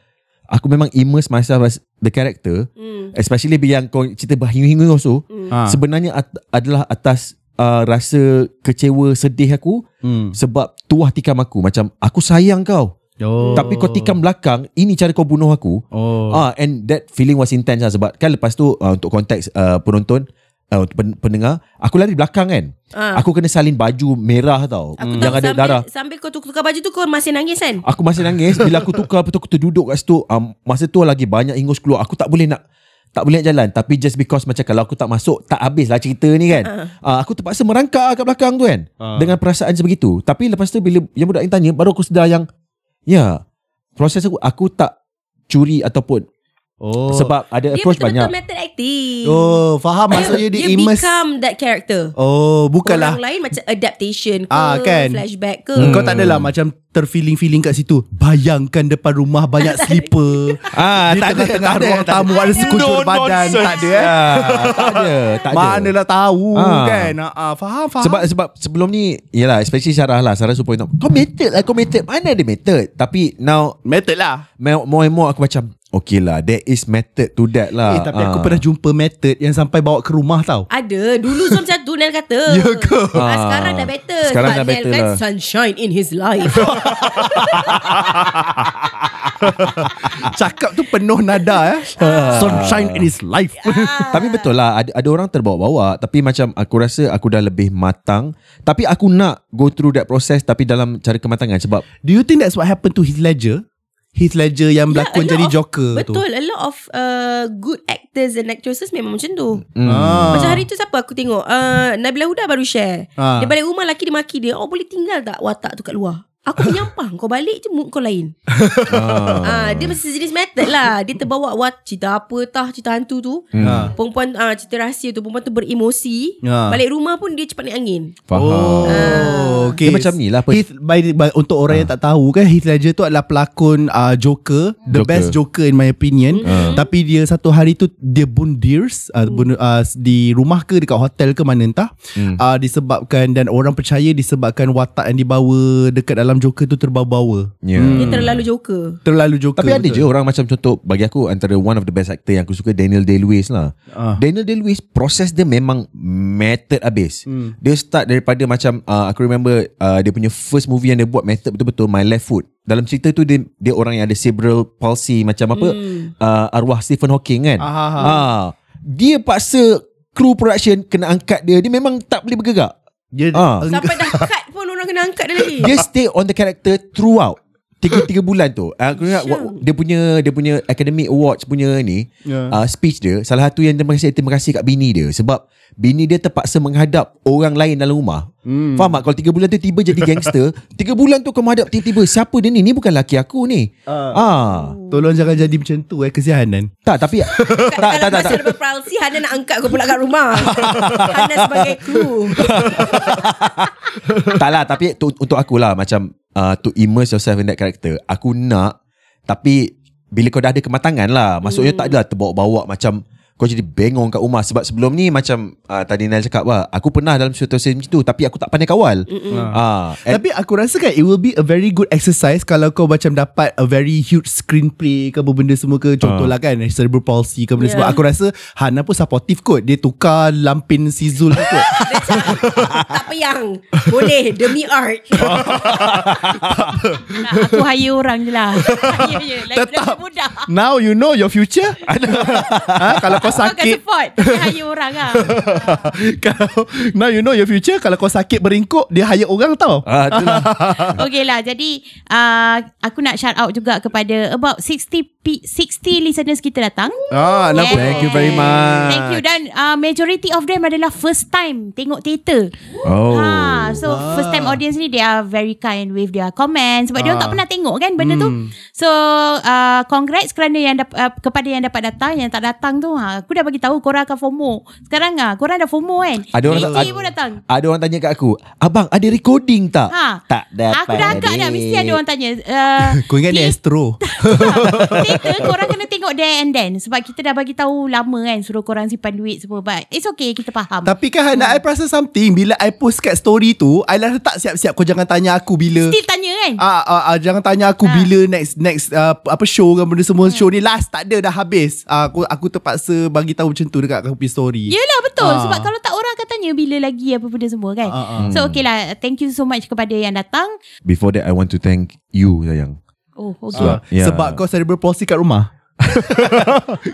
Aku memang immerse myself as the character Hmm. Especially bila yang kau cerita berhingu-hingu tu Ah. Sebenarnya at- adalah atas uh, rasa kecewa sedih aku hmm. sebab tuah tikam aku. Macam aku sayang kau. Oh. tapi kau tikam belakang ini cara kau bunuh aku. Oh. Ah and that feeling was intense lah sebab kan lepas tu uh, untuk konteks uh, penonton uh, pendengar aku lari belakang kan. Ah. aku kena salin baju merah tau. Aku yang tahu ada sambil, darah. sambil kau tukar baju tu kau masih nangis kan? Aku masih nangis. Bila aku tukar aku terduduk kat situ um, Masa tu lagi banyak ingus keluar. Aku tak boleh nak Tak boleh nak jalan. Tapi just because Macam kalau aku tak masuk Tak habis lah cerita ni kan. Uh. Uh, Aku terpaksa merangkak kat belakang tu kan. Ah. Dengan perasaan sebegitu. Tapi lepas tu Bila yang budak ni tanya Baru aku sedar yang Ya Proses aku Aku tak curi ataupun Oh. Sebab ada Dia approach betul-betul banyak. method acting. Oh faham Maksudnya dia, dia immerse become that character. Oh bukanlah Orang lain macam adaptation ke, Ah, kan? flashback ke. Hmm. Kau tak adalah macam terfeeling-feeling kat situ. Bayangkan depan rumah banyak slipper. Ah, Di tak ada, ada, ruang tak tamu ada sekujur badan. Tak ada eh. Ah, Tak ada Tak ada Manalah tahu Ah. kan. Ah, faham, faham. Sebab sebab sebelum ni Yelah especially Sarah lah Sarah super point out Kau method lah Kau method Mana ada method Tapi now method lah. more and more aku macam Okay lah There is method to that lah Eh, tapi aku Ah. pernah jumpa method yang sampai bawa ke rumah tau. Ada Dulu Zul macam tu Nel kata Ya ke? ah, Ah. Sekarang dah better Sekarang Sebab dah Nel better kan lah. Sunshine in his life Cakap tu penuh nada eh. Sunshine in his life. Tapi betul lah ada, ada orang terbawa-bawa Tapi macam aku rasa Aku dah lebih matang Tapi aku nak Go through that process Tapi dalam cara kematangan Sebab Do you think that's what happened to Heath Ledger? Heath Ledger yang berlakon Yeah, jadi of- Joker tu. Betul A lot of uh, Good actors and actresses Memang macam tu mm, Ah. Macam hari tu siapa aku tengok uh, Nabila Huda baru share Ah. Dia balik rumah laki dia maki dia Oh boleh tinggal tak watak tu kat luar Aku menyampah Kau balik je mood kau lain ah. Dia mesti jenis method lah Dia terbawa wat, Cerita apa tah Cerita hantu tu Hmm. Ah. Perempuan ah, Cerita rahsia tu Perempuan tu beremosi Ah. Balik rumah pun Dia cepat naik angin Faham Oh, okay. Dia macam ni lah, apa- Heath, by, by, untuk orang yang tak tahu kan Heath Ledger tu adalah pelakon uh, Joker, the Joker. best Joker in my opinion. Ah. Tapi dia satu hari tu dia bunuh deers uh, bunuh, uh, di rumah ke dekat hotel ke mana entah. Hmm. Uh, disebabkan dan orang percaya disebabkan watak yang dibawa dekat dalam Joker tu terbawa-bawa. Ya. Dia terlalu joker Terlalu Joker. Tapi ada je orang macam contoh bagi aku antara one of the best actor yang aku suka Daniel Day-Lewis lah. Ah. Daniel Day-Lewis proses dia memang method habis. Hmm. Dia start daripada macam uh, aku remember uh, dia punya first movie yang dia buat method betul-betul My Left Foot. Dalam cerita tu dia dia orang yang ada cerebral palsy macam apa Hmm. uh, arwah Stephen Hawking kan. Ah, ah, ah. Ah, dia paksa kru production kena angkat dia. Dia memang tak boleh bergerak. Dia Ah. Sampai dah cut pun Orang kena angkat dia lagi Dia stay on the character throughout. Tiga tiga bulan tu. Uh, aku ingat wa- dia punya dia punya Academy Awards punya ni Ya. uh, speech dia salah satu yang terima kasih terima kasih kat bini dia sebab bini dia terpaksa menghadap orang lain dalam rumah. Hmm. Faham tak? Kalau tiga bulan tu tiba jadi gangster, tiga bulan tu kau menghadap tiba-tiba siapa dia ni? Ni bukan laki aku ni. Ah. Ah. Tolong jangan jadi macam tu eh kesianan. Tak tapi tak tak Kalau tak tak. masa lepas palsi Hana nak angkat kau pula kat rumah Hana sebagai kru tak lah tapi tu, untuk aku lah macam uh, to immerse yourself in that character aku nak tapi bila kau dah ada kematangan lah maksudnya tak adalah terbawa-bawa macam kau jadi bengong kat rumah sebab sebelum ni macam uh, tadi Nel cakap lah aku pernah dalam situasi macam tu tapi aku tak pandai kawal ah and, Tapi aku rasa kan It will be a very good exercise Kalau kau macam dapat A very huge screenplay Ke apa benda semua ke Contoh lah kan Cerebral palsy ke benda Yeah. semua Aku rasa Hana pun supportive kot Dia tukar Lampin si Zul tu kot tak payang. Boleh demi art. Nak aku hire orang je lah. Tetap. lagi mudah. Now you know your future ha? Kalau kau sakit support. Tapi hire orang lah. Kalau Now you know your future Kalau kau sakit beringkuk Dia hire orang tau ah itulah Okay lah Jadi uh, Aku nak shout out juga Kepada About 60 p- 60 listeners kita datang Ah, nampak. Yeah. Thank you very much. Thank you Dan uh, majority of them adalah First time Tengok teater oh Ha, so first time audience ni they are very kind with their comments sebab dia Ah. tak pernah tengok kan benda tu. So uh, congrats kerana yang dap- uh, kepada yang dapat datang yang tak datang tu ha, aku dah bagi tahu korang akan FOMO. Sekarang ah korang dah FOMO kan. Ada orang tak- pun datang. ada orang tanya kat aku abang ada recording tak Ha. tak dapat Aku dah agak dah Mesti ada orang tanya uh, Kau ingat ni Astro Teater korang kena tengok there and then Sebab kita dah bagi tahu lama kan Suruh korang simpan duit semua But it's okay Kita faham Tapi kan Hana I perasan something Bila I post kat story tu I dah letak siap-siap Kau jangan tanya aku bila Still tanya kan Ah, ah, ah, jangan tanya aku Ah. bila next next uh, apa show kan benda semua show ni last tak ada dah habis. Ah, aku aku terpaksa bagi tahu macam tu dekat punya story. Yelah betul Ah. Sebab kalau tak orang akan tanya Bila lagi apa benda semua kan Ah, ah. So okay lah Thank you so much kepada yang datang before that I want to thank you sayang Oh okay Sebab, Ya. sebab kau cerebral palsy kat rumah.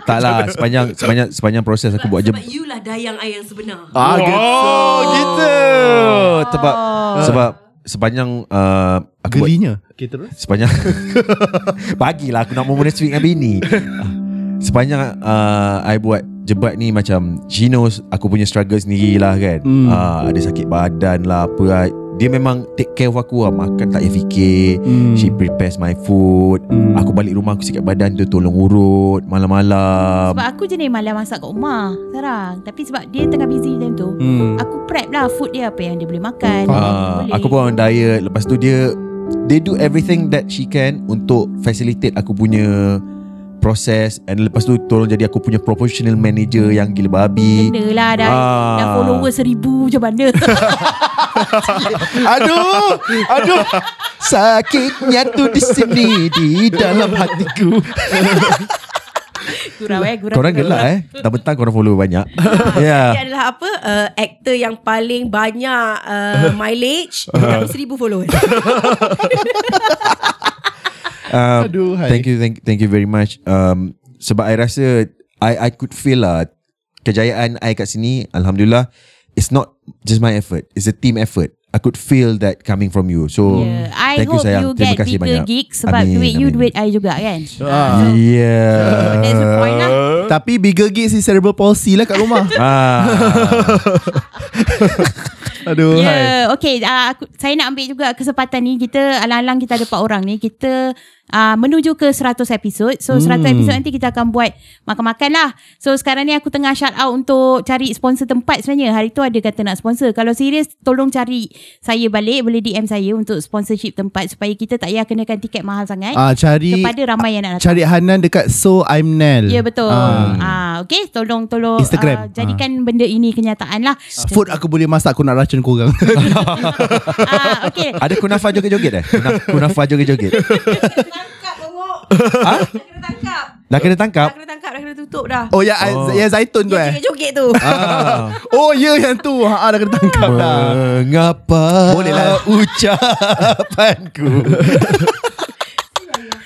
tak lah sepanjang sepanjang sepanjang proses aku buat je Sebab you lah dayang I yang sebenar. Ah, oh gitu sebab sebab sepanjang uh, aku buat Gelinya. Okay terus. sepanjang bagilah aku nak momen sweet dengan bini sepanjang uh, I buat jebat ni macam she knows aku punya struggle sendiri lah kan Hmm. uh, ada sakit badan lah apa lah. dia memang take care of aku lah makan tak payah fikir Hmm. she prepares my food Hmm. aku balik rumah aku sikit badan tu tolong urut malam-malam Sebab aku jenis malam masak kat rumah Sekarang Tapi sebab dia tengah busy macam tu Hmm. Aku prep lah Food dia apa yang dia boleh makan Ah, apa yang boleh. aku pun on diet Lepas tu dia They do everything that she can Untuk facilitate aku punya Proses And lepas tu Tolong jadi aku punya Professional manager Yang gila babi. Kena lah dah, Ah. dah follower seribu macam mana? Aduh, aduh. Sakitnya tu di sini Di dalam hatiku. Gurau eh gurau, Korang gelak eh. Mentang-mentang korang follow banyak. Ya Dia yeah. adalah apa? Uh, Actor yang paling banyak uh, Mileage. Dalam seribu followers um, Aduh, hai. Thank you thank, thank you very much um, Sebab I rasa I I could feel lah Kejayaan I kat sini Alhamdulillah It's not just my effort It's a team effort I could feel that coming from you So Yeah. I thank hope you sayang you Terima get kasih bigger banyak gigs Sebab Amin, duit you amin. duit I juga kan Ah. Yeah That's the point lah Tapi bigger gig si cerebral palsy lah kat rumah. ah. Aduh, Ya, hai. yeah, okay. Uh, aku, saya nak ambil juga kesempatan ni. Kita alang-alang kita ada empat orang ni. Kita uh, menuju ke 100 episod. So 100 Hmm. episod nanti kita akan buat makan-makan lah. So sekarang ni aku tengah shout out untuk cari sponsor tempat sebenarnya. Hari tu ada kata nak sponsor. Kalau serius tolong cari saya balik. Boleh DM saya untuk sponsorship tempat supaya kita tak payah kenakan tiket mahal sangat. Ah, cari kepada ramai yang nak datang. cari Hanan dekat So I'm Nel. Ya betul. Ah. Ah, okay, tolong tolong Instagram. ah, jadikan benda ini kenyataan lah. Food aku boleh masak Aku nak racun korang ah, okay. Ada kunafa joget-joget eh Kunaf- Kunafa joget-joget Ha? Dah kena tangkap Dah kena Dah tangkap kena tangkap Dah kena tutup dah Oh ya Oh. oh. Ya Zaitun tu eh joget-joget tu ah. Oh ya yang tu ha, Dah kena tangkap dah Mengapa Boleh lah. Ucapanku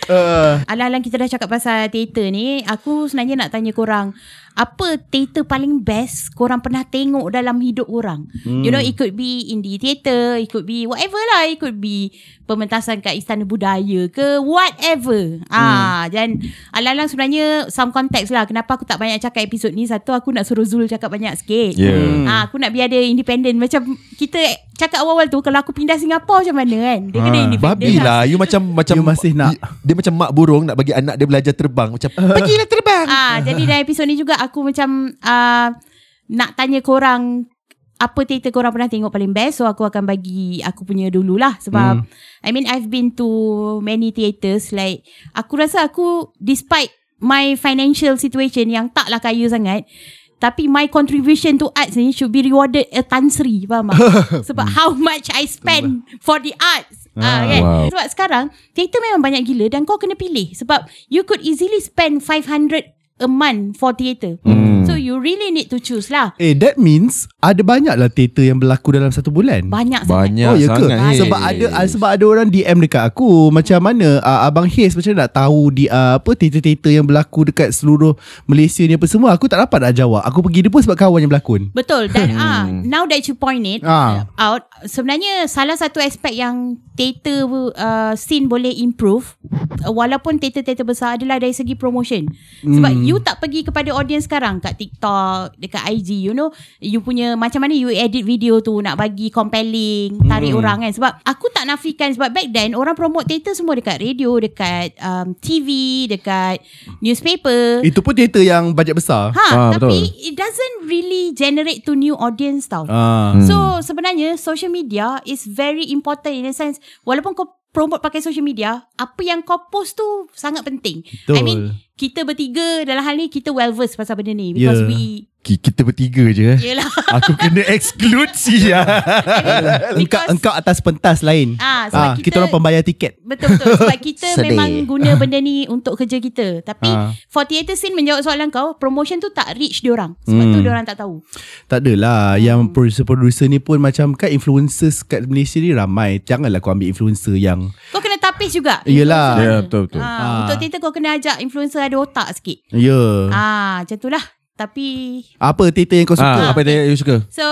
uh, Alang-alang kita dah cakap pasal teater ni Aku sebenarnya nak tanya korang Apa teater paling best Korang pernah tengok dalam hidup korang hmm. You know it could be indie theater It could be whatever lah. It could be Pementasan kat Istana Budaya ke Whatever. Hmm. ah, Dan alang-alang sebenarnya Some context lah. Kenapa aku tak banyak cakap episod ni? Satu aku nak suruh Zul cakap banyak sikit. Yeah. ah, Aku nak biar dia independent. Macam kita cakap awal-awal tu Kalau aku pindah Singapura macam mana kan? Dia kena Ah, independent Babi lah. You macam macam You masih nak. Dia macam mak burung Nak bagi anak dia belajar terbang. Macam Pergilah terbang Ah, jadi dalam episod ni juga aku macam uh, nak tanya korang apa teater korang pernah tengok paling best. So aku akan bagi aku punya dululah sebab Hmm. I mean I've been to many theaters like aku rasa aku despite my financial situation yang taklah kaya sangat tapi my contribution to arts ni should be rewarded a Tan Sri faham tak? Sebab how much I spend for the arts. Ah, kan? wow. Sebab sekarang teater memang banyak gila dan kau kena pilih sebab you could easily spend 500 a month for theater. Hmm. You really need to choose lah. Eh that means Ada banyak lah teater yang berlaku dalam satu bulan Banyak sangat. Banyak Oh ya ke? sangat Haze. Sebab ada ah, sebab ada orang DM dekat aku macam mana uh, abang Haze macam mana nak tahu di uh, apa teater-teater yang berlaku dekat seluruh Malaysia ni apa semua aku tak dapat nak jawab. Aku pergi dia pun sebab kawan yang berlakon. Betul dan ah now that you point it Ah. out sebenarnya salah satu aspek yang teater uh, scene boleh improve uh, walaupun teater-teater besar adalah dari segi promotion. Sebab Hmm. you tak pergi kepada audience sekarang kat TikTok, dekat IG, you know, you punya macam mana you edit video tu nak bagi compelling, tarik Hmm. orang kan. Sebab aku tak nafikan sebab back then orang promote teater semua dekat radio, dekat um, TV, dekat newspaper. Itu pun teater yang bajet besar. Ha, Ah, tapi betul. it doesn't really generate to new audience tau. Ah. Hmm. So sebenarnya social media is very important in a sense walaupun kau promote pakai social media, apa yang kau post tu sangat penting. Betul. I mean, kita bertiga dalam hal ni kita well versed pasal benda ni because Yeah. we Kita bertiga je eh. Yelah Aku kena exclude sia engkau because- engkau atas pentas lain. Ah, sebab Ah, kita- kita orang pembayar tiket. Betul-betul Sebab kita Sedih. memang guna benda ni untuk kerja kita Tapi Ah. for theatre scene menjawab soalan kau Promotion tu tak reach diorang Sebab tu Hmm. diorang tak tahu Tak adalah Yang producer-producer ni pun Macam kan influencers Kat Malaysia ni ramai Janganlah kau ambil influencer yang Kau kena tapis juga Yelah. influencer Ya mana. betul betul Ah, Ah. Untuk theatre kau kena ajak influencer ada otak sikit. Ya yeah. Ah, macam tu lah. Tapi Apa teater yang kau suka? Ah, Apa yang you suka? So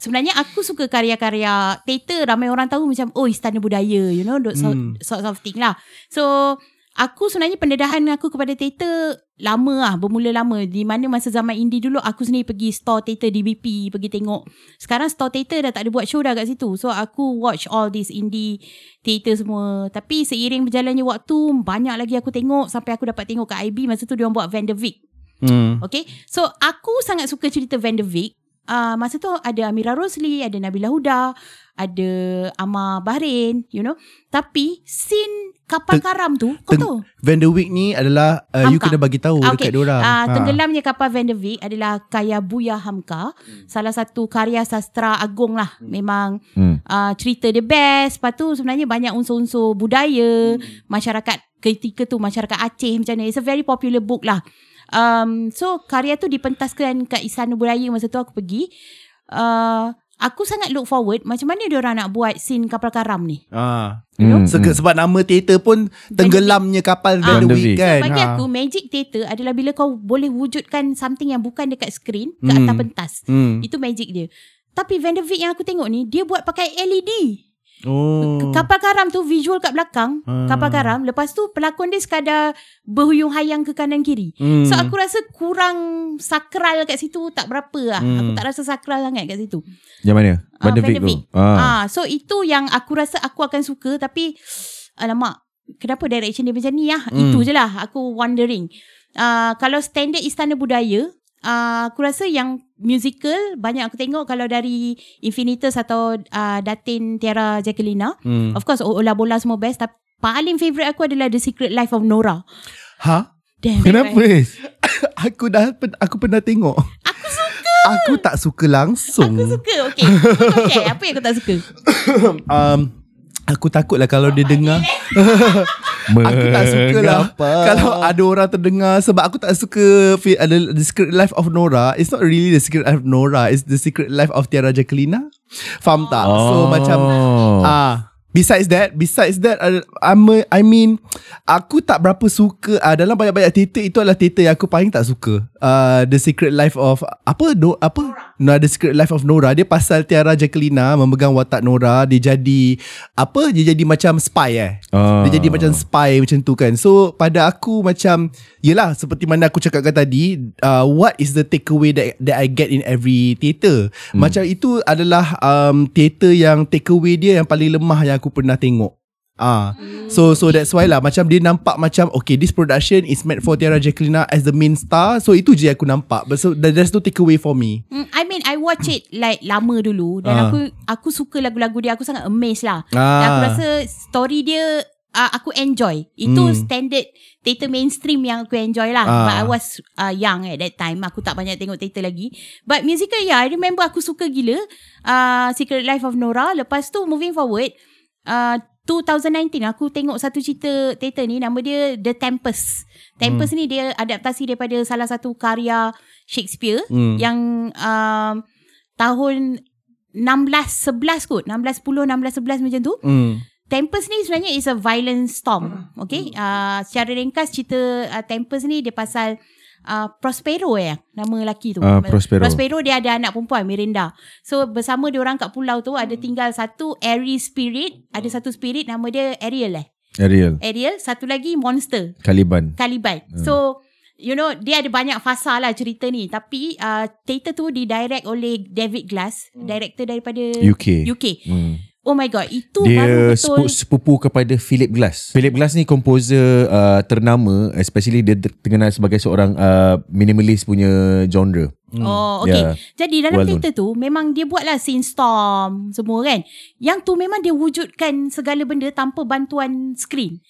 sebenarnya aku suka karya-karya theatre ramai orang tahu macam oh istana budaya you know those Hmm. sort, sort of thing lah. So aku sebenarnya pendedahan aku kepada theatre lama lah bermula lama. Di mana masa zaman indie dulu aku sendiri pergi store theatre DBP pergi tengok. Sekarang store theatre dah tak ada buat show dah kat situ. So aku watch all these indie theatre semua. Tapi seiring berjalannya waktu banyak lagi aku tengok sampai aku dapat tengok kat IB masa tu dia orang buat Van der Vick hmm. Okay So aku sangat suka cerita Van der Vick uh, Masa tu ada Amira Rosli Ada Nabila Huda Ada Amar Bahrain You know Tapi Scene kapal Teng- karam tu Kau teng- tahu Van der Week ni adalah uh, You kena bagi tahu Ah, Dekat okay. diorang Uh, Ha. tenggelamnya kapal Van der Vick adalah Kaya Buya Hamka. Salah satu karya sastra agung lah. Memang Hmm. uh, cerita the best. Lepas tu sebenarnya banyak unsur-unsur budaya. Masyarakat ketika tu masyarakat Aceh macam mana. It's a very popular book lah. Um, so karya tu dipentaskan kat Istana Budaya masa tu aku pergi. Uh, aku sangat look forward macam mana dia orang nak buat scene kapal karam ni. Ah. Hmm, Seke, sebab nama teater pun Tenggelamnya kapal Ah. Van der Week kan Bagi Ha. aku magic theatre adalah bila kau boleh wujudkan something yang bukan dekat screen ke Hmm. atas pentas. hmm. Itu magic dia. Tapi Van der Vick yang aku tengok ni dia buat pakai LED. Oh. Kapal karam tu visual kat belakang, Hmm. kapal karam. Lepas tu pelakon dia sekadar berhuyung hayang ke kanan kiri. Hmm. So aku rasa kurang sakral kat situ tak berapa lah. Hmm. Aku tak rasa sakral sangat kat situ. Yang mana Ah, der tu ah. Ah, so itu yang aku rasa aku akan suka tapi alamak, kenapa direction dia macam ni lah? Hmm. Itu je lah aku wondering. Uh, kalau standard istana budaya, uh, aku rasa yang musical banyak aku tengok kalau dari Infinitus atau uh, Datin Tiara Jacquelina. Hmm. Of course Ola Bola semua best tapi paling favourite aku adalah The Secret Life of Nora. Ha? Damn, Kenapa Aku dah Aku pernah tengok Aku suka. Aku tak suka langsung Aku suka. Okay. Share apa yang kau tak suka? um, Aku takut lah kalau dia dengar Aku tak suka lah? Kalau ada orang terdengar Sebab aku tak suka ada The Secret Life of Nora It's not really The Secret Life of Nora It's The Secret Life of Tiara Jacquelina Faham tak? So Oh. macam ah Besides that Besides that uh, I'm a, I mean Aku tak berapa suka uh, Dalam banyak-banyak teater Itu adalah teater yang aku paling tak suka uh, The Secret Life of Apa? No, apa? No, The Secret Life of Nora Dia pasal Tiara Jacquelina Memegang watak Nora Dia jadi Apa? Dia jadi macam spy eh Ah. Dia jadi macam spy macam tu kan So pada aku macam Yelah seperti mana aku cakapkan tadi uh, What is the takeaway that, that I get in every theatre hmm. Macam itu adalah um, Theatre yang takeaway dia Yang paling lemah yang aku pernah tengok Ah, so so that's why lah macam dia nampak macam okay this production is meant for Tiara Jacquelina as the main star so itu je aku nampak but so there's no takeaway for me Mm, I mean I watch it like lama dulu dan Ah. aku aku suka lagu-lagu dia aku sangat amazed lah. Ah. Dan aku rasa story dia uh, aku enjoy. Itu Hmm. standard theater mainstream yang aku enjoy lah. Ah. But I was uh, young at that time. Aku tak banyak tengok theater lagi. But musical yeah, I remember aku suka gila uh, Secret Life of Nora. Lepas tu moving forward uh, 2019 aku tengok satu cerita teater ni nama dia The Tempest. Tempest Hmm. ni dia adaptasi daripada salah satu karya Shakespeare Hmm. yang um, tahun 1611 kot 1610 1611 macam tu Hmm. Tempest ni sebenarnya is a violent storm okay uh, secara ringkas cerita uh, Tempest ni dia pasal uh, Prospero ya nama lelaki tu Ah, Prospero. Prospero dia ada anak perempuan Miranda so bersama dia orang kat pulau tu ada tinggal satu airy spirit ada satu spirit nama dia Ariel eh Ariel. Ariel satu lagi monster Caliban. Caliban. Hmm. So you know dia ada banyak fasa lah cerita ni tapi uh, teater tu didirect oleh David Glass, director daripada UK. UK. Hmm. Oh my god, itu Dia baru betul sepupu kepada Philip Glass. Philip Glass ni komposer uh, ternama especially dia ter- terkenal sebagai seorang uh, minimalist punya genre. Oh, okay. Yeah. Jadi dalam Well teater tu memang dia buatlah scene storm semua kan. Yang tu memang dia wujudkan segala benda tanpa bantuan skrin.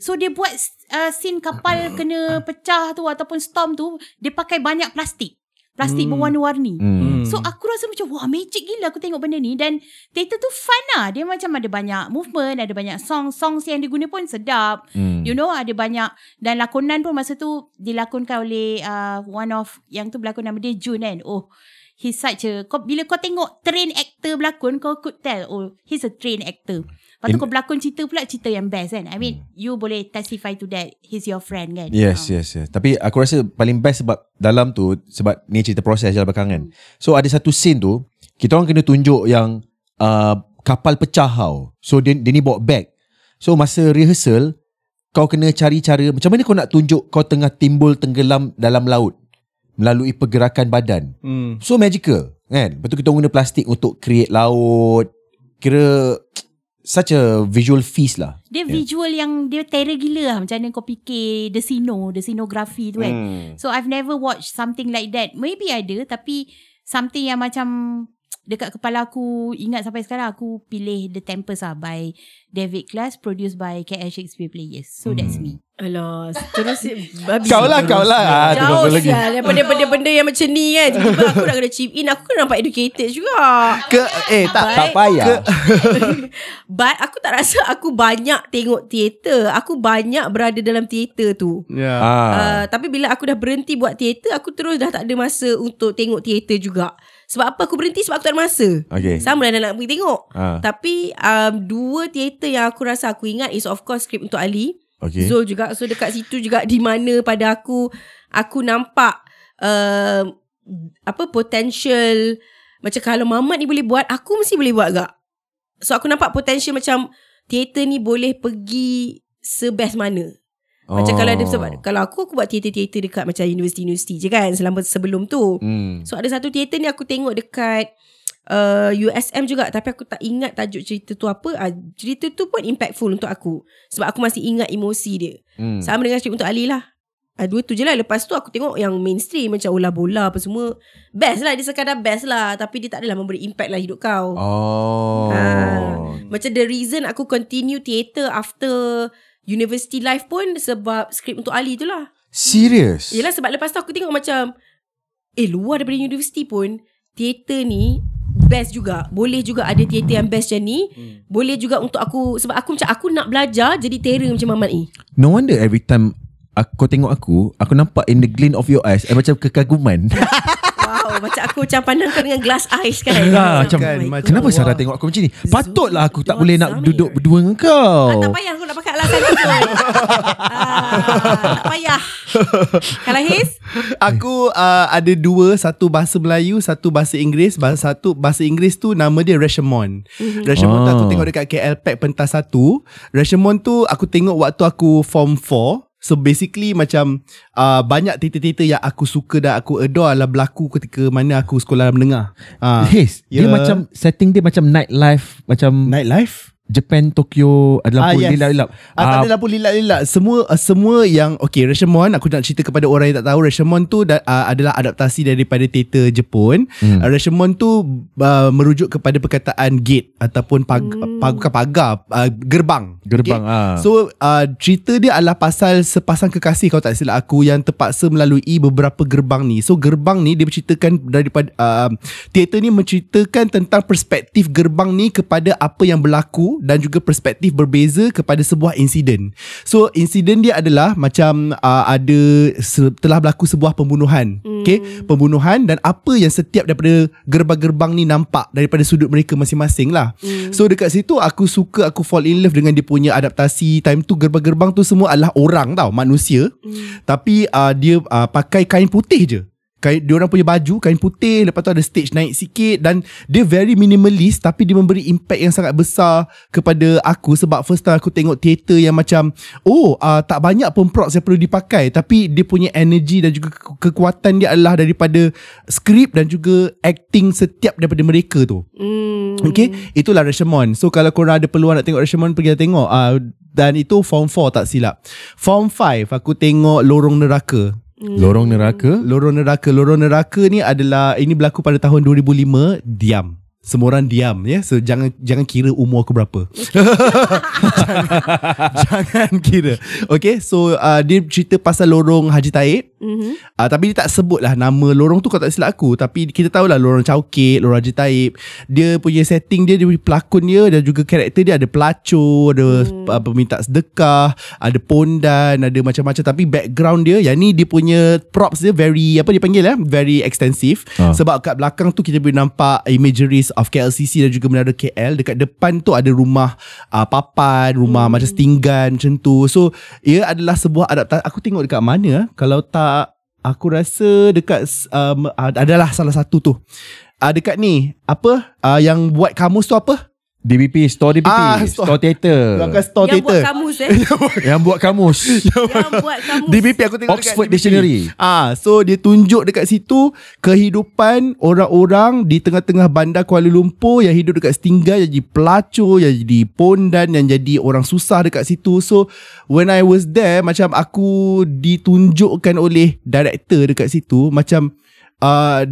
So dia buat uh, scene kapal kena pecah tu ataupun storm tu dia pakai banyak plastik. Plastik Hmm. berwarna-warni. Hmm. So aku rasa macam wah magic gila aku tengok benda ni dan teater tu fun lah. Dia macam ada banyak movement, ada banyak song, songs yang diguna pun sedap. Hmm. You know ada banyak dan lakonan pun masa tu dilakonkan oleh uh, one of yang tu berlakon nama dia Jun kan. Oh he's such a kau, bila kau tengok train actor berlakon kau could tell oh he's a train actor. Lepas tu In- kau berlakon cerita pula cerita yang best kan. I mean you boleh testify to that. He's your friend kan. Yes, Ah. yes, yes. Tapi aku rasa paling best sebab dalam tu sebab ni cerita proses je belakang kan. So ada satu scene tu kita orang kena tunjuk yang uh, kapal pecah tau. So dia, dia ni bawa bag. So masa rehearsal kau kena cari cara macam mana kau nak tunjuk kau tengah timbul tenggelam dalam laut melalui pergerakan badan. Hmm. So magical kan. Lepas tu kita guna plastik untuk create laut. Kira such a visual feast lah. Dia visual yang dia terror gila lah. Macam mana kau fikir the sino, the scenography tu kan. Hmm. So I've never watched something like that. Maybe ada tapi something yang macam dekat kepala aku ingat sampai sekarang aku pilih The Tempest lah by David Glass produced by KL Shakespeare Players. So that's me. Alah, terus babi. Kau lah, kau lah. Ah, Jauh kau lagi. sial daripada benda-benda yang macam ni kan. Tiba-tiba aku nak kena chip in. Aku kena nampak educated juga. Ke eh tak Tak payah. But aku tak rasa aku banyak tengok teater. Aku banyak berada dalam teater tu. Ya. Ah. Uh, tapi bila aku dah berhenti buat teater, aku terus dah tak ada masa untuk tengok teater juga. Sebab apa aku berhenti? Sebab aku tak ada masa. Okay. Sama lah nak pergi tengok. Ah. Tapi um, dua teater yang aku rasa aku ingat is of course Skrip untuk Ali. Okay. Zul juga. So dekat situ juga di mana pada aku aku nampak uh, apa potential macam kalau Mamat ni boleh buat, aku mesti boleh buat gak. So aku nampak potential macam teater ni boleh pergi sebest mana. Macam Oh. kalau ada sebab kalau aku aku buat teater-teater dekat macam universiti-universiti je kan selama sebelum tu. Hmm. So ada satu teater ni aku tengok dekat uh, USM juga tapi aku tak ingat tajuk cerita tu apa. Uh, cerita tu pun impactful untuk aku sebab aku masih ingat emosi dia. Hmm. Sama dengan skrip untuk Ali lah. Uh, dua tu je lah Lepas tu aku tengok yang mainstream Macam Ola Bola apa semua Best lah Dia sekadar best lah Tapi dia tak adalah memberi impact lah hidup kau Oh. Ah. Macam the reason aku continue theater After university life pun Sebab skrip untuk Ali tu lah Serius? Yelah sebab lepas tu aku tengok macam Eh luar daripada universiti pun Theater ni Best juga Boleh juga ada theater yang best macam ni hmm. Boleh juga untuk aku Sebab aku macam Aku nak belajar Jadi terror macam Mamat ni No wonder every time aku, kau tengok aku, aku nampak in the glint of your eyes, eh, macam kekaguman. Wow Macam aku macam pandang kau dengan glass eyes kan Ah, macam, Kan, Oh macam- kenapa Sarah tengok aku macam ni? Patutlah aku tak boleh nak duduk berdua dengan kau. Ah, tak payah aku nak pakai alasan tu Tak payah. Kalau Hiz Aku uh, ada dua. Satu bahasa Melayu Satu bahasa Inggeris. Bahasa Satu bahasa Inggeris tu Nama dia Rashomon. Mhm. Rashomon tu Ah. aku tengok dekat KL Pack pentas satu. Rashomon tu Aku tengok waktu aku Form 4 So basically macam uh, Banyak teater-teater yang aku suka Dan aku adore adalah berlaku Ketika mana aku sekolah menengah. Uh, Haze, dia Ya. macam setting dia macam nightlife, macam Nightlife Japan Tokyo ada lampu Ah, yes. lilap-lilap. Ah, tak ada lampu lilak-lilak. Semua uh, semua yang okay, Rashomon aku nak cerita kepada orang yang tak tahu Rashomon tu da, uh, adalah adaptasi daripada teater Jepun. Hmm. Uh, Rashomon tu uh, merujuk kepada perkataan gate ataupun pag, hmm. pag, bukan pagar, uh, gerbang. Gerbang, ah. So uh, cerita dia adalah pasal sepasang kekasih kalau tak silap aku yang terpaksa melalui beberapa gerbang ni. So gerbang ni dia menceritakan daripada uh, teater ni menceritakan tentang perspektif gerbang ni kepada apa yang berlaku dan juga perspektif berbeza kepada sebuah insiden. So insiden dia adalah macam uh, ada se- telah berlaku sebuah pembunuhan. Hmm. Okay, pembunuhan dan apa yang setiap daripada gerbang-gerbang ni nampak daripada sudut mereka masing-masing lah. Hmm. So dekat situ aku suka aku fall in love dengan dia punya adaptasi. Time tu gerbang-gerbang tu semua adalah orang tau, manusia. Hmm. Tapi uh, dia uh, pakai kain putih je kain dia orang punya baju kain putih lepas tu ada stage naik sikit dan dia very minimalist tapi dia memberi impact yang sangat besar kepada aku sebab first time aku tengok teater yang macam oh uh, tak banyak pun props yang perlu dipakai tapi dia punya energy dan juga ke- kekuatan dia adalah daripada skrip dan juga acting setiap daripada mereka tu. Hmm. Okay? Itulah Rashomon. So kalau korang ada peluang nak tengok Rashomon Pergi tengok. Uh, Dan itu form 4 tak silap. Form 5 Aku tengok Lorong Neraka Lorong neraka. Lorong Neraka Lorong Neraka ni adalah Ini berlaku pada tahun 2005 Diam semua orang diam ya. So jangan jangan kira umur aku berapa. jangan, jangan kira. Okay so uh, dia cerita pasal lorong Haji Taib. Mm-hmm. Uh, tapi dia tak sebut lah nama lorong tu kalau tak silap aku. Tapi kita tahu lah lorong Chowkit, lorong Haji Taib. Dia punya setting dia, dia punya pelakon dia dan juga karakter dia ada pelacur, ada hmm. uh, peminta sedekah, ada pondan, ada macam-macam. Tapi background dia, yang ni dia punya props dia very, apa dia panggil eh? Very extensive. Ah. Sebab kat belakang tu kita boleh nampak imageries of KLCC dan juga menara KL. Dekat depan tu ada rumah uh, papan, rumah macam setinggan macam tu. So, ia adalah sebuah adaptasi. Aku tengok dekat mana ah? Kalau tak Aku rasa dekat um, adalah salah satu tu. Uh, dekat ni apa uh, yang buat kamus tu apa? DBP, store DBP, Ah, store, store- theater. Belakang store Yang buat theater. kamus eh Yang buat kamus. Yang buat kamus DBP aku tengok Oxford dekat. Dictionary. Ah, so dia tunjuk dekat situ kehidupan orang-orang di tengah-tengah bandar Kuala Lumpur yang hidup dekat setinggan yang jadi pelacur, yang jadi pondan, yang jadi orang susah dekat situ. So when I was there macam aku ditunjukkan oleh director dekat situ macam uh,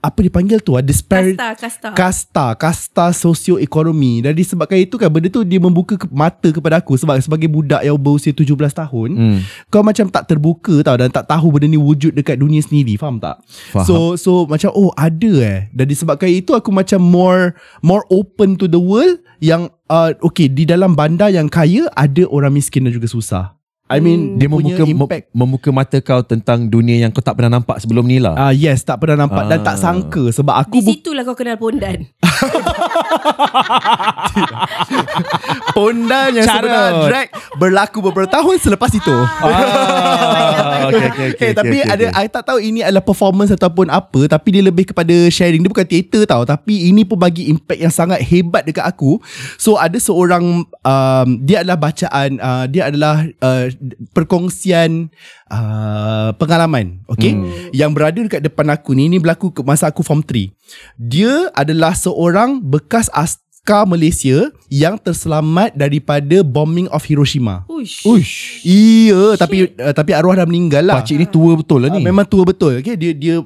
apa dipanggil tu? Uh, disparity Kasta Kasta kasta kasta sosioekonomi dan disebabkan itu kan benda tu dia membuka ke- mata kepada aku sebab sebagai budak yang berusia 17 tahun Hmm. kau macam tak terbuka tau dan tak tahu benda ni wujud dekat dunia sendiri faham tak Faham. so so macam oh ada eh dan disebabkan itu aku macam more more open to the world yang uh, okay di dalam bandar yang kaya ada orang miskin dan juga susah I mean Dia punya membuka impact mem- membuka mata kau tentang dunia yang kau tak pernah nampak sebelum ni lah. Ah uh, yes tak pernah nampak dan Ah. tak sangka sebab aku Di bu- situlah kau kenal pondan pondan yang Carut. sebenar drag berlaku beberapa tahun selepas itu. Ah, okay, okay, okay, eh, tapi okay, ada okay. I tak tahu ini adalah performance ataupun apa tapi dia lebih kepada sharing dia bukan teater tau tapi ini pun bagi impact yang sangat hebat dekat aku so ada seorang um, dia adalah bacaan uh, dia adalah uh, perkongsian uh, pengalaman okay Hmm. yang berada dekat depan aku ni ini berlaku ke masa aku form 3 dia adalah seorang bekas askar Malaysia yang terselamat daripada bombing of Hiroshima Uish Uish. Iya, tapi uh, tapi arwah dah meninggal lah. Pakcik ni tua betul lah Ah, ni. Memang tua betul. Okay, dia dia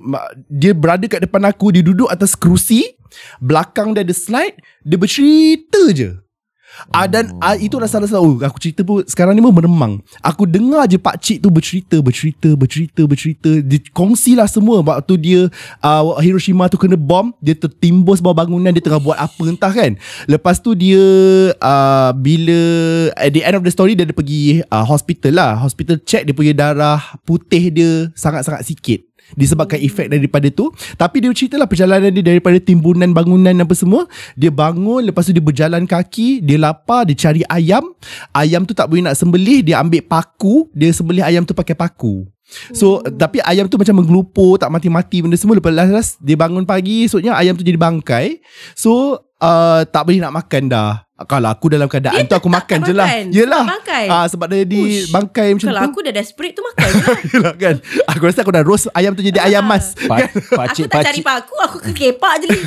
dia berada kat depan aku, dia duduk atas kerusi, belakang dia ada slide, dia bercerita je. Ah dan ah, itu satu. Oh, aku cerita pun sekarang ni pun meremang. Aku dengar je pak cik tu bercerita, bercerita, bercerita, bercerita. Dia kongsilah semua waktu dia uh, Hiroshima tu kena bom, dia tertimbus bawah bangunan, dia tengah buat apa entah kan. Lepas tu dia uh, bila at the end of the story dia ada pergi uh, hospital lah. Hospital check dia punya darah putih dia sangat-sangat sikit disebabkan efek daripada tu. Tapi dia ceritalah perjalanan dia daripada timbunan bangunan apa semua. Dia bangun lepas tu dia berjalan kaki dia lapar dia cari ayam. Ayam tu tak boleh nak sembelih dia ambil paku. Dia sembelih ayam tu pakai paku. So hmm. tapi ayam tu macam menggelupur tak mati-mati benda semua. Lepas last dia bangun pagi esoknya ayam tu jadi bangkai. So uh, tak boleh nak makan dah kalau aku dalam keadaan Dia tu aku tak- makan tak je lah makan. Yelah Tak bangkai. ah, Sebab dia di Ush. bangkai macam Kalau tu aku dah desperate tu makan je lah. Yelah kan Aku rasa aku dah roast ayam tu jadi ayam mas Pa- Aku Pakcik, tak cari pakcik, paku Aku kekepak je li-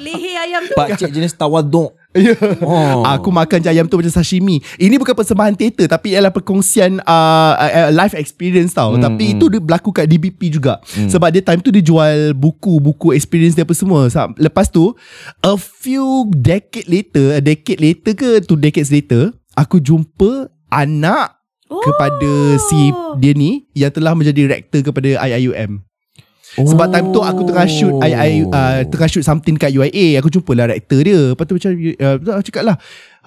Leher ayam tu pakcik jenis tawaduk. Ya. Oh. Aku makan je ayam tu macam sashimi. Ini bukan persembahan teater tapi ialah perkongsian uh, uh, life experience tau. Hmm, tapi hmm. itu dia berlaku kat DBP juga. Sebab dia time tu dia jual buku-buku experience dia apa semua. Lepas tu a few decade later, a decade later ke two decades later, aku jumpa anak Oh. kepada si dia ni yang telah menjadi rektor kepada IIUM. Sebab time tu aku tengah shoot I, I uh, tengah shoot something kat UIA Aku jumpa lah rektor dia. Lepas tu macam uh, Aku cakap lah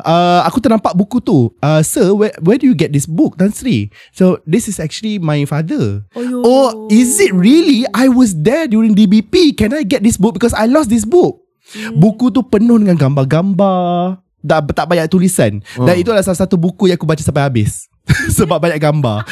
uh, Aku ternampak buku tu. Uh, Sir where, where do you get this book Tan Sri? So this is actually my father. Oh, yo. Oh is it really? I was there during DBP Can I get this book? Because I lost this book. Buku tu penuh dengan gambar-gambar. Tak, tak banyak tulisan. Dan itu adalah salah satu buku Yang aku baca sampai habis Sebab banyak gambar.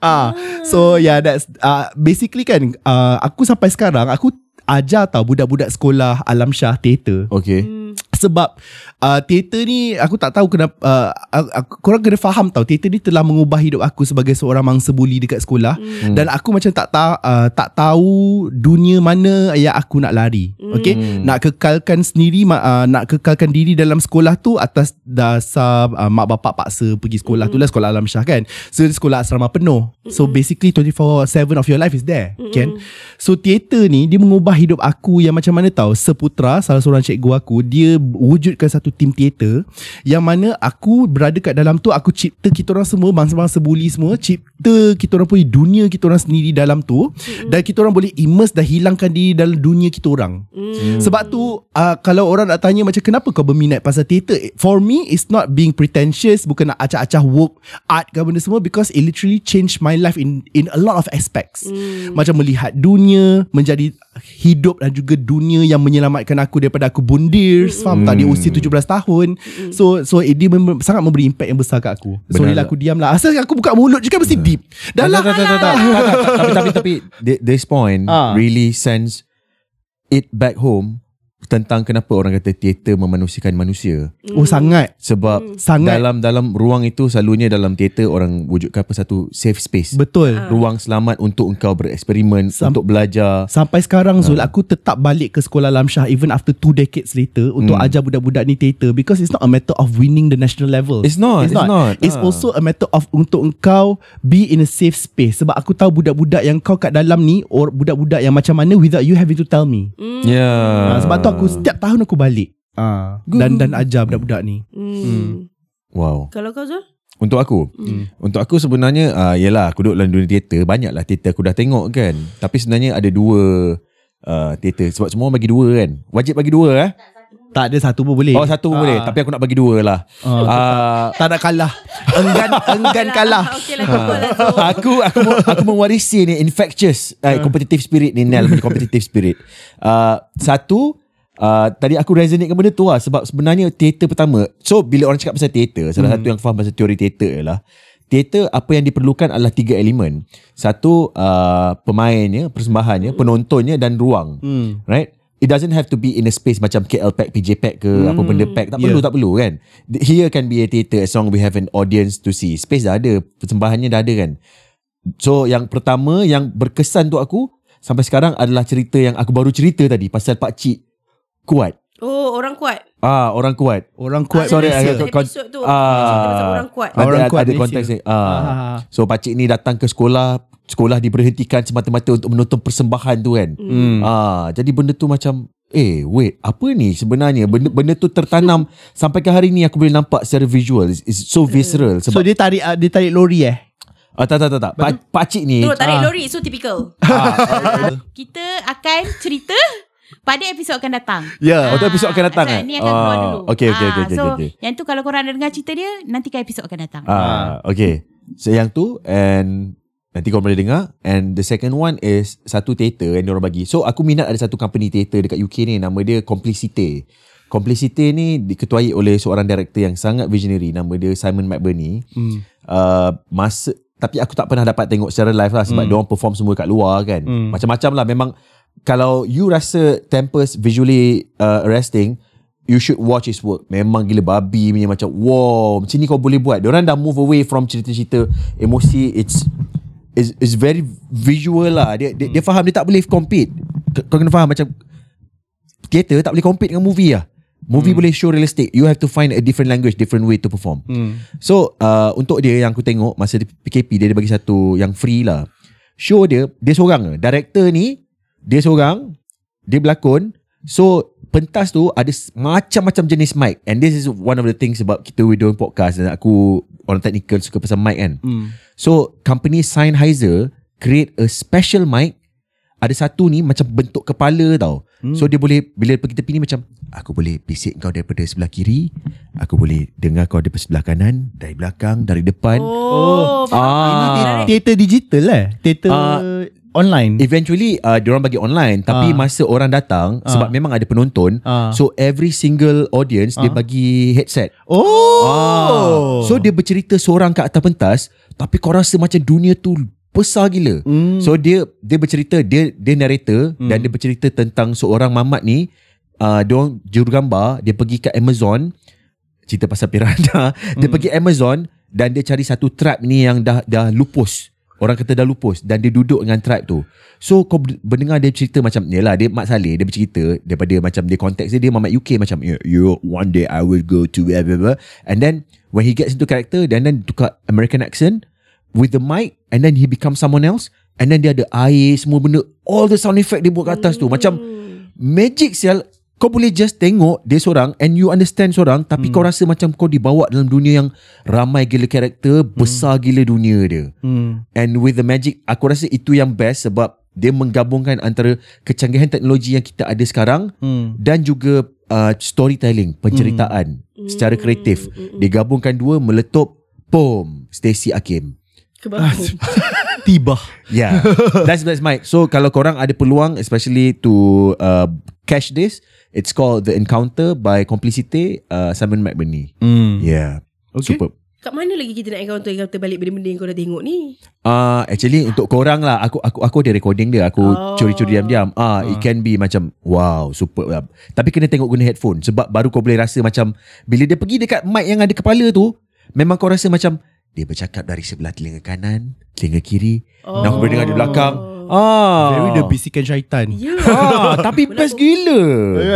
Ah, So yeah that's uh, Basically kan uh, Aku sampai sekarang Aku ajar tau Budak-budak sekolah Alam Syah Theater Okay. Sebab uh, teater ni aku tak tahu kenapa uh, aku, korang kena faham tau teater ni telah mengubah hidup aku sebagai seorang mangsa buli dekat sekolah. Hmm. dan aku macam tak tahu uh, tak tahu dunia mana yang aku nak lari. Okey Hmm. nak kekalkan sendiri ma- uh, nak kekalkan diri dalam sekolah tu atas dasar uh, mak bapak paksa pergi sekolah tu lah sekolah Alam Syah kan? So sekolah asrama penuh. So basically 24/7 of your life is there kan so teater ni dia mengubah hidup aku yang macam mana tahu seputra salah seorang cikgu aku dia wujudkan satu tim teater yang mana aku berada kat dalam tu aku cipta kita orang semua bangsa-bangsa buli semua cipta kita orang punya dunia kita orang sendiri dalam tu dan kita orang boleh immerse dan hilangkan diri dalam dunia kita orang. Hmm. sebab tu uh, kalau orang nak tanya macam kenapa kau berminat pasal teater for me it's not being pretentious bukan nak acah-acah work art ke benda semua because it literally changed my life in in a lot of aspects. Macam melihat dunia menjadi hidup dan juga dunia yang menyelamatkan aku daripada aku bundir mm. faham tak? Di mm. usia 17 tahun. Mm. so so it, dia mem- sangat memberi impact yang besar kat aku. So bila aku diamlah asal aku buka mulut juga mesti deep. Dah lah. Tapi tapi tapi this point ah. really sends it back home tentang kenapa orang kata teater memanusiakan manusia. Oh sangat? Sebab Sangat. dalam dalam ruang itu selalunya dalam teater orang wujudkan apa satu safe space. Betul. Ruang selamat untuk engkau bereksperimen Sam- untuk belajar. Sampai sekarang Zul Aku tetap balik ke sekolah Lam Shah Even after two decades later Untuk ajar budak-budak ni teater Because it's not a matter of winning the national level. It's not, It's it's not, not. It's Ah. also a matter of Untuk engkau Be in a safe space. Sebab aku tahu budak-budak yang kau kat dalam ni Or budak-budak yang macam mana Without you having to tell me. Yeah. Ah, Sebab tu aku Setiap tahun aku balik Ah, dan dan ajar budak-budak ni. Hmm. wow Kalau kau Zul? Untuk aku hmm. Untuk aku sebenarnya uh, Yelah aku duduk dalam dunia teater Banyaklah teater aku dah tengok kan Tapi sebenarnya ada dua uh, Teater Sebab semua bagi dua kan Wajib bagi dua eh Tak ada satu pun boleh. Oh satu pun boleh Tapi aku nak bagi dua lah uh, tak nak kalah. Enggan enggan kalah. Lah kau lah Zul. aku aku aku mewarisi ni infectious uh, competitive spirit ni Nel punya competitive spirit. Uh, satu uh, tadi aku resonate dengan benda tu lah sebab sebenarnya teater pertama. So bila orang cakap pasal teater, salah satu yang faham pasal teori teater ialah teater apa yang diperlukan adalah tiga elemen. Satu uh, pemainnya, persembahannya, penontonnya dan ruang. Right? It doesn't have to be in a space macam KL Pack, PJ Pack ke apa benda pack. Tak perlu, tak perlu kan. Here can be a theater as long we have an audience to see. Space dah ada, persembahannya dah ada kan. So yang pertama yang berkesan untuk aku sampai sekarang adalah cerita yang aku baru cerita tadi pasal Pak Cik kuat. Oh, orang kuat. Ah, orang kuat. Orang kuat. Sorry, Malaysia. agak- kon- episod tu. ah. orang kuat. Ada, Orang ada, kuat ada konteks ni. Ah. Ah. So Pak Cik ni datang ke sekolah, sekolah diberhentikan semata-mata untuk menonton persembahan tu kan. Hmm. Ah, jadi benda tu macam Eh wait Apa ni sebenarnya Benda, benda tu tertanam Sampai ke hari ni Aku boleh nampak secara visual It's, it's so visceral So Sebab dia tarik uh, dia tarik lori eh. ah, Tak tak tak, tak. Pak, Pak Cik ni Tu tarik Ah. lori So typical Kita akan cerita pada episod akan datang. Ya. Oh, tu episod akan datang, so, eh? Ni akan keluar Ah, dulu. okey, okey, Ah, okey, okey, So, okey. yang tu kalau korang nak dengar cerita dia, nantikan episod akan datang. Ah, okay. So yang tu and nanti kau boleh dengar and the second one is satu teater yang diorang bagi. So aku minat ada satu company teater dekat UK ni nama dia Complicity. Complicity ni diketuai oleh seorang director yang sangat visionary nama dia Simon McBurney. Hmm. Uh, masa tapi aku tak pernah dapat tengok secara live lah sebab hmm. diorang perform semua kat luar kan. Hmm. Macam-macam lah memang kalau you rasa Tempest visually uh, arresting You should watch his work Memang gila babi punya Macam wow Macam ni kau boleh buat Diorang dah move away From cerita-cerita Emosi It's It's, it's very visual lah Dia, dia, dia faham Dia tak boleh compete Kau kena faham macam Theater tak boleh compete dengan movie lah Movie boleh show realistic. You have to find a different language, different way to perform. Hmm. So uh, untuk dia yang aku tengok masa di PKP dia, dia bagi satu yang free lah. Show dia dia seorang. Director ni dia seorang, dia berlakon. So pentas tu ada macam-macam jenis mic and this is one of the things about kita we doing podcast dan aku orang technical suka pasal mic kan. Hmm. So company Sennheiser create a special mic ada satu ni macam bentuk kepala tau. Hmm. So dia boleh bila pergi tepi ni macam aku boleh bisik kau daripada sebelah kiri, aku boleh dengar kau daripada sebelah kanan, dari belakang, dari depan. Oh, Ah. Ini teater digital lah. Teater Ah. Online. Eventually uh, diorang bagi online tapi Ah. masa orang datang sebab memang ada penonton Ah. so every single audience dia bagi headset. Oh. Ah. So dia bercerita seorang kat atas pentas tapi kau rasa macam dunia tu besar gila. Hmm. So dia dia bercerita dia dia narrator hmm. dan dia bercerita tentang seorang mamat ni uh, dia orang jurugambar dia pergi ke Amazon cerita pasal piranha dia pergi Amazon dan dia cari satu tribe ni yang dah dah lupus orang kata dah lupus dan dia duduk dengan tribe tu. So kau mendengar dia cerita macam ni lah dia Mat Saleh dia bercerita daripada macam dia konteks dia dia mamat UK macam you, you one day I will go to blah, blah, blah. and then when he gets into character dan then tukar American accent with the mic and then he becomes someone else and then dia ada air semua benda all the sound effect dia buat kat atas tu. Macam magic sial kau boleh just tengok dia seorang and you understand seorang tapi kau rasa macam kau dibawa dalam dunia yang ramai gila karakter besar gila dunia dia Hmm. and with the magic aku rasa itu yang best sebab dia menggabungkan antara kecanggihan teknologi yang kita ada sekarang Hmm. dan juga uh, storytelling penceritaan secara kreatif digabungkan dua meletup boom Stacy Akim. Tiba. Yeah, that's that's Mike. So kalau korang ada peluang, especially to uh, catch this, it's called The Encounter by Complicity, uh, Simon McBurney. Hmm. Yeah, Okay. super. Kat mana lagi kita nak encounter-encounter balik benda-benda yang kau dah tengok ni? Uh, actually untuk korang lah, aku aku aku ada recording dia. Aku Oh. curi-curi diam-diam. Ah, it can be macam wow, super. lah. Tapi kena tengok guna headphone sebab baru kau boleh rasa macam bila dia pergi dekat mic yang ada kepala tu, memang kau rasa macam dia bercakap dari sebelah telinga kanan, telinga kiri. Oh. Dan aku boleh dengar di belakang. Ah. Very the bisikan syaitan. Ya. Ah, tapi best gila.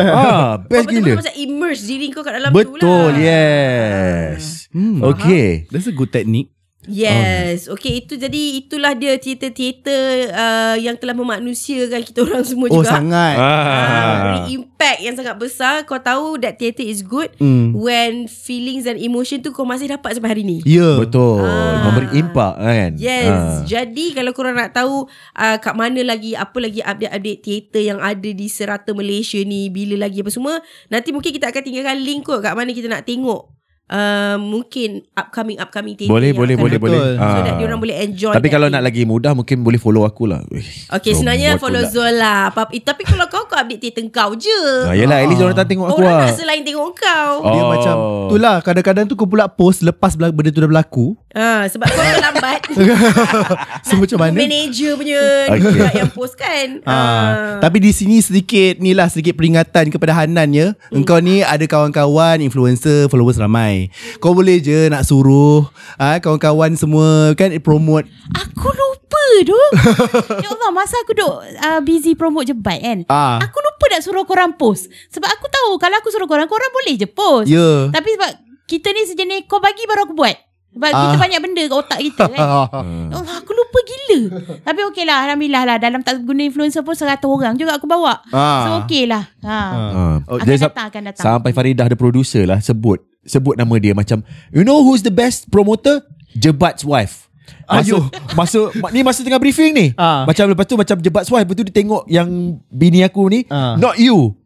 Ah, best Kau gila. macam immerse diri kau kat dalam Betul, tu lah. yes. Hmm. Okay. That's a good technique. Yes. Okay, itu jadi itulah dia teater-teater uh, yang telah memanusiakan kita orang semua Oh juga. sangat. Ah, beri impact yang sangat besar. Kau tahu that theater is good Hmm. when feelings and emotion tu kau masih dapat sampai hari ni. Ya. Betul. Ah. Memberi impak kan. Yes. Ah. Jadi kalau korang nak tahu uh, kat mana lagi apa lagi update-update teater yang ada di serata Malaysia ni, bila lagi apa semua, nanti mungkin kita akan tinggalkan link kot kat mana kita nak tengok uh, mungkin upcoming upcoming teater Boleh, boleh, boleh, Betul. boleh. So Ah. that diorang boleh enjoy Tapi that kalau nak lagi mudah mungkin boleh follow aku lah. Okay sebenarnya follow. Zul lah Apa- eh, Tapi kalau kau Kau update teater kau je Ah, yelah, at least orang tak tengok aku Orang lah. nak selain tengok kau Dia Oh. macam Itulah kadang-kadang tu kau pula post Lepas benda tu dah berlaku ha, Sebab kau terlambat So macam mana Manager punya Okay. okay. Yang post kan Ah, tapi di sini sedikit ni lah sedikit peringatan kepada Hanan ya. Engkau ni ada kawan-kawan influencer followers ramai. Kau boleh je nak suruh ah kawan-kawan semua kan promote. Aku lupa tu Ya Allah Masa aku duk uh, Busy promote jebat kan Ah. Aku lupa nak suruh korang post Sebab aku tahu Kalau aku suruh korang Korang boleh je post Ya. Tapi sebab Kita ni sejenis Kau bagi baru aku buat Sebab kita Ah. banyak benda Kat otak kita kan Ya Allah aku lupa gila Tapi okey lah Alhamdulillah lah Dalam tak guna influencer pun 100 orang juga aku bawa Ah. So okey lah ha. Ah. Oh, Akan datang Akan datang Sampai Faridah ada producer lah sebut sebut nama dia macam you know who's the best promoter? Jebat's wife. Masa, Ayuh. masa ma- ni masa tengah briefing ni. Ah. Macam lepas tu macam Jebat's wife lepas tu dia tengok yang bini aku ni Ah. not you.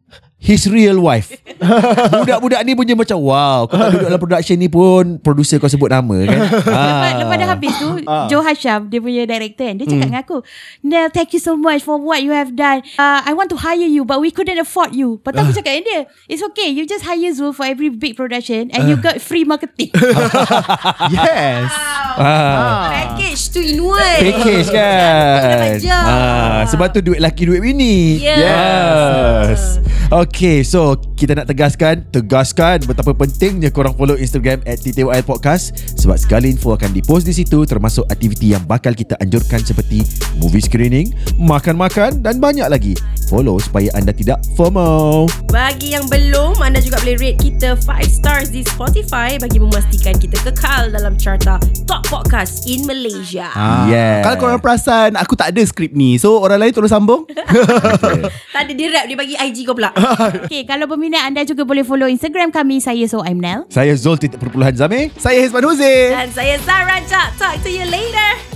His real wife Budak-budak ni punya macam Wow Kau tak duduk dalam production ni pun Producer kau sebut nama kan Lepas, lepas dah habis tu Ah. Joe Hasham Dia punya director kan Dia Hmm. cakap dengan aku Nel thank you so much For what you have done uh, I want to hire you But we couldn't afford you Lepas tu aku Ah. cakap dengan dia It's okay You just hire Zul For every big production And you got free marketing Yes. ah. Package tu in one Package kan job. ah, Sebab tu duit laki duit bini Yes. yes. Okay so Kita nak tegaskan Tegaskan Betapa pentingnya korang follow Instagram At TTYL Podcast. Sebab segala info akan dipost di situ Termasuk aktiviti yang bakal kita anjurkan Seperti movie screening Makan-makan Dan banyak lagi follow supaya anda tidak FOMO. Bagi yang belum, anda juga boleh rate kita 5 stars di Spotify bagi memastikan kita kekal dalam carta top podcast in Malaysia. Ah, Yeah. Kalau korang perasan Aku tak ada skrip ni So orang lain tolong sambung Tak ada dia rap, dia bagi IG kau pula. Okay, kalau berminat anda juga boleh follow Instagram kami. Saya So I'm Nel. Saya Zul titik perpuluhan Zamir. Saya Hizman Huzain Dan saya Zara Talk to you later.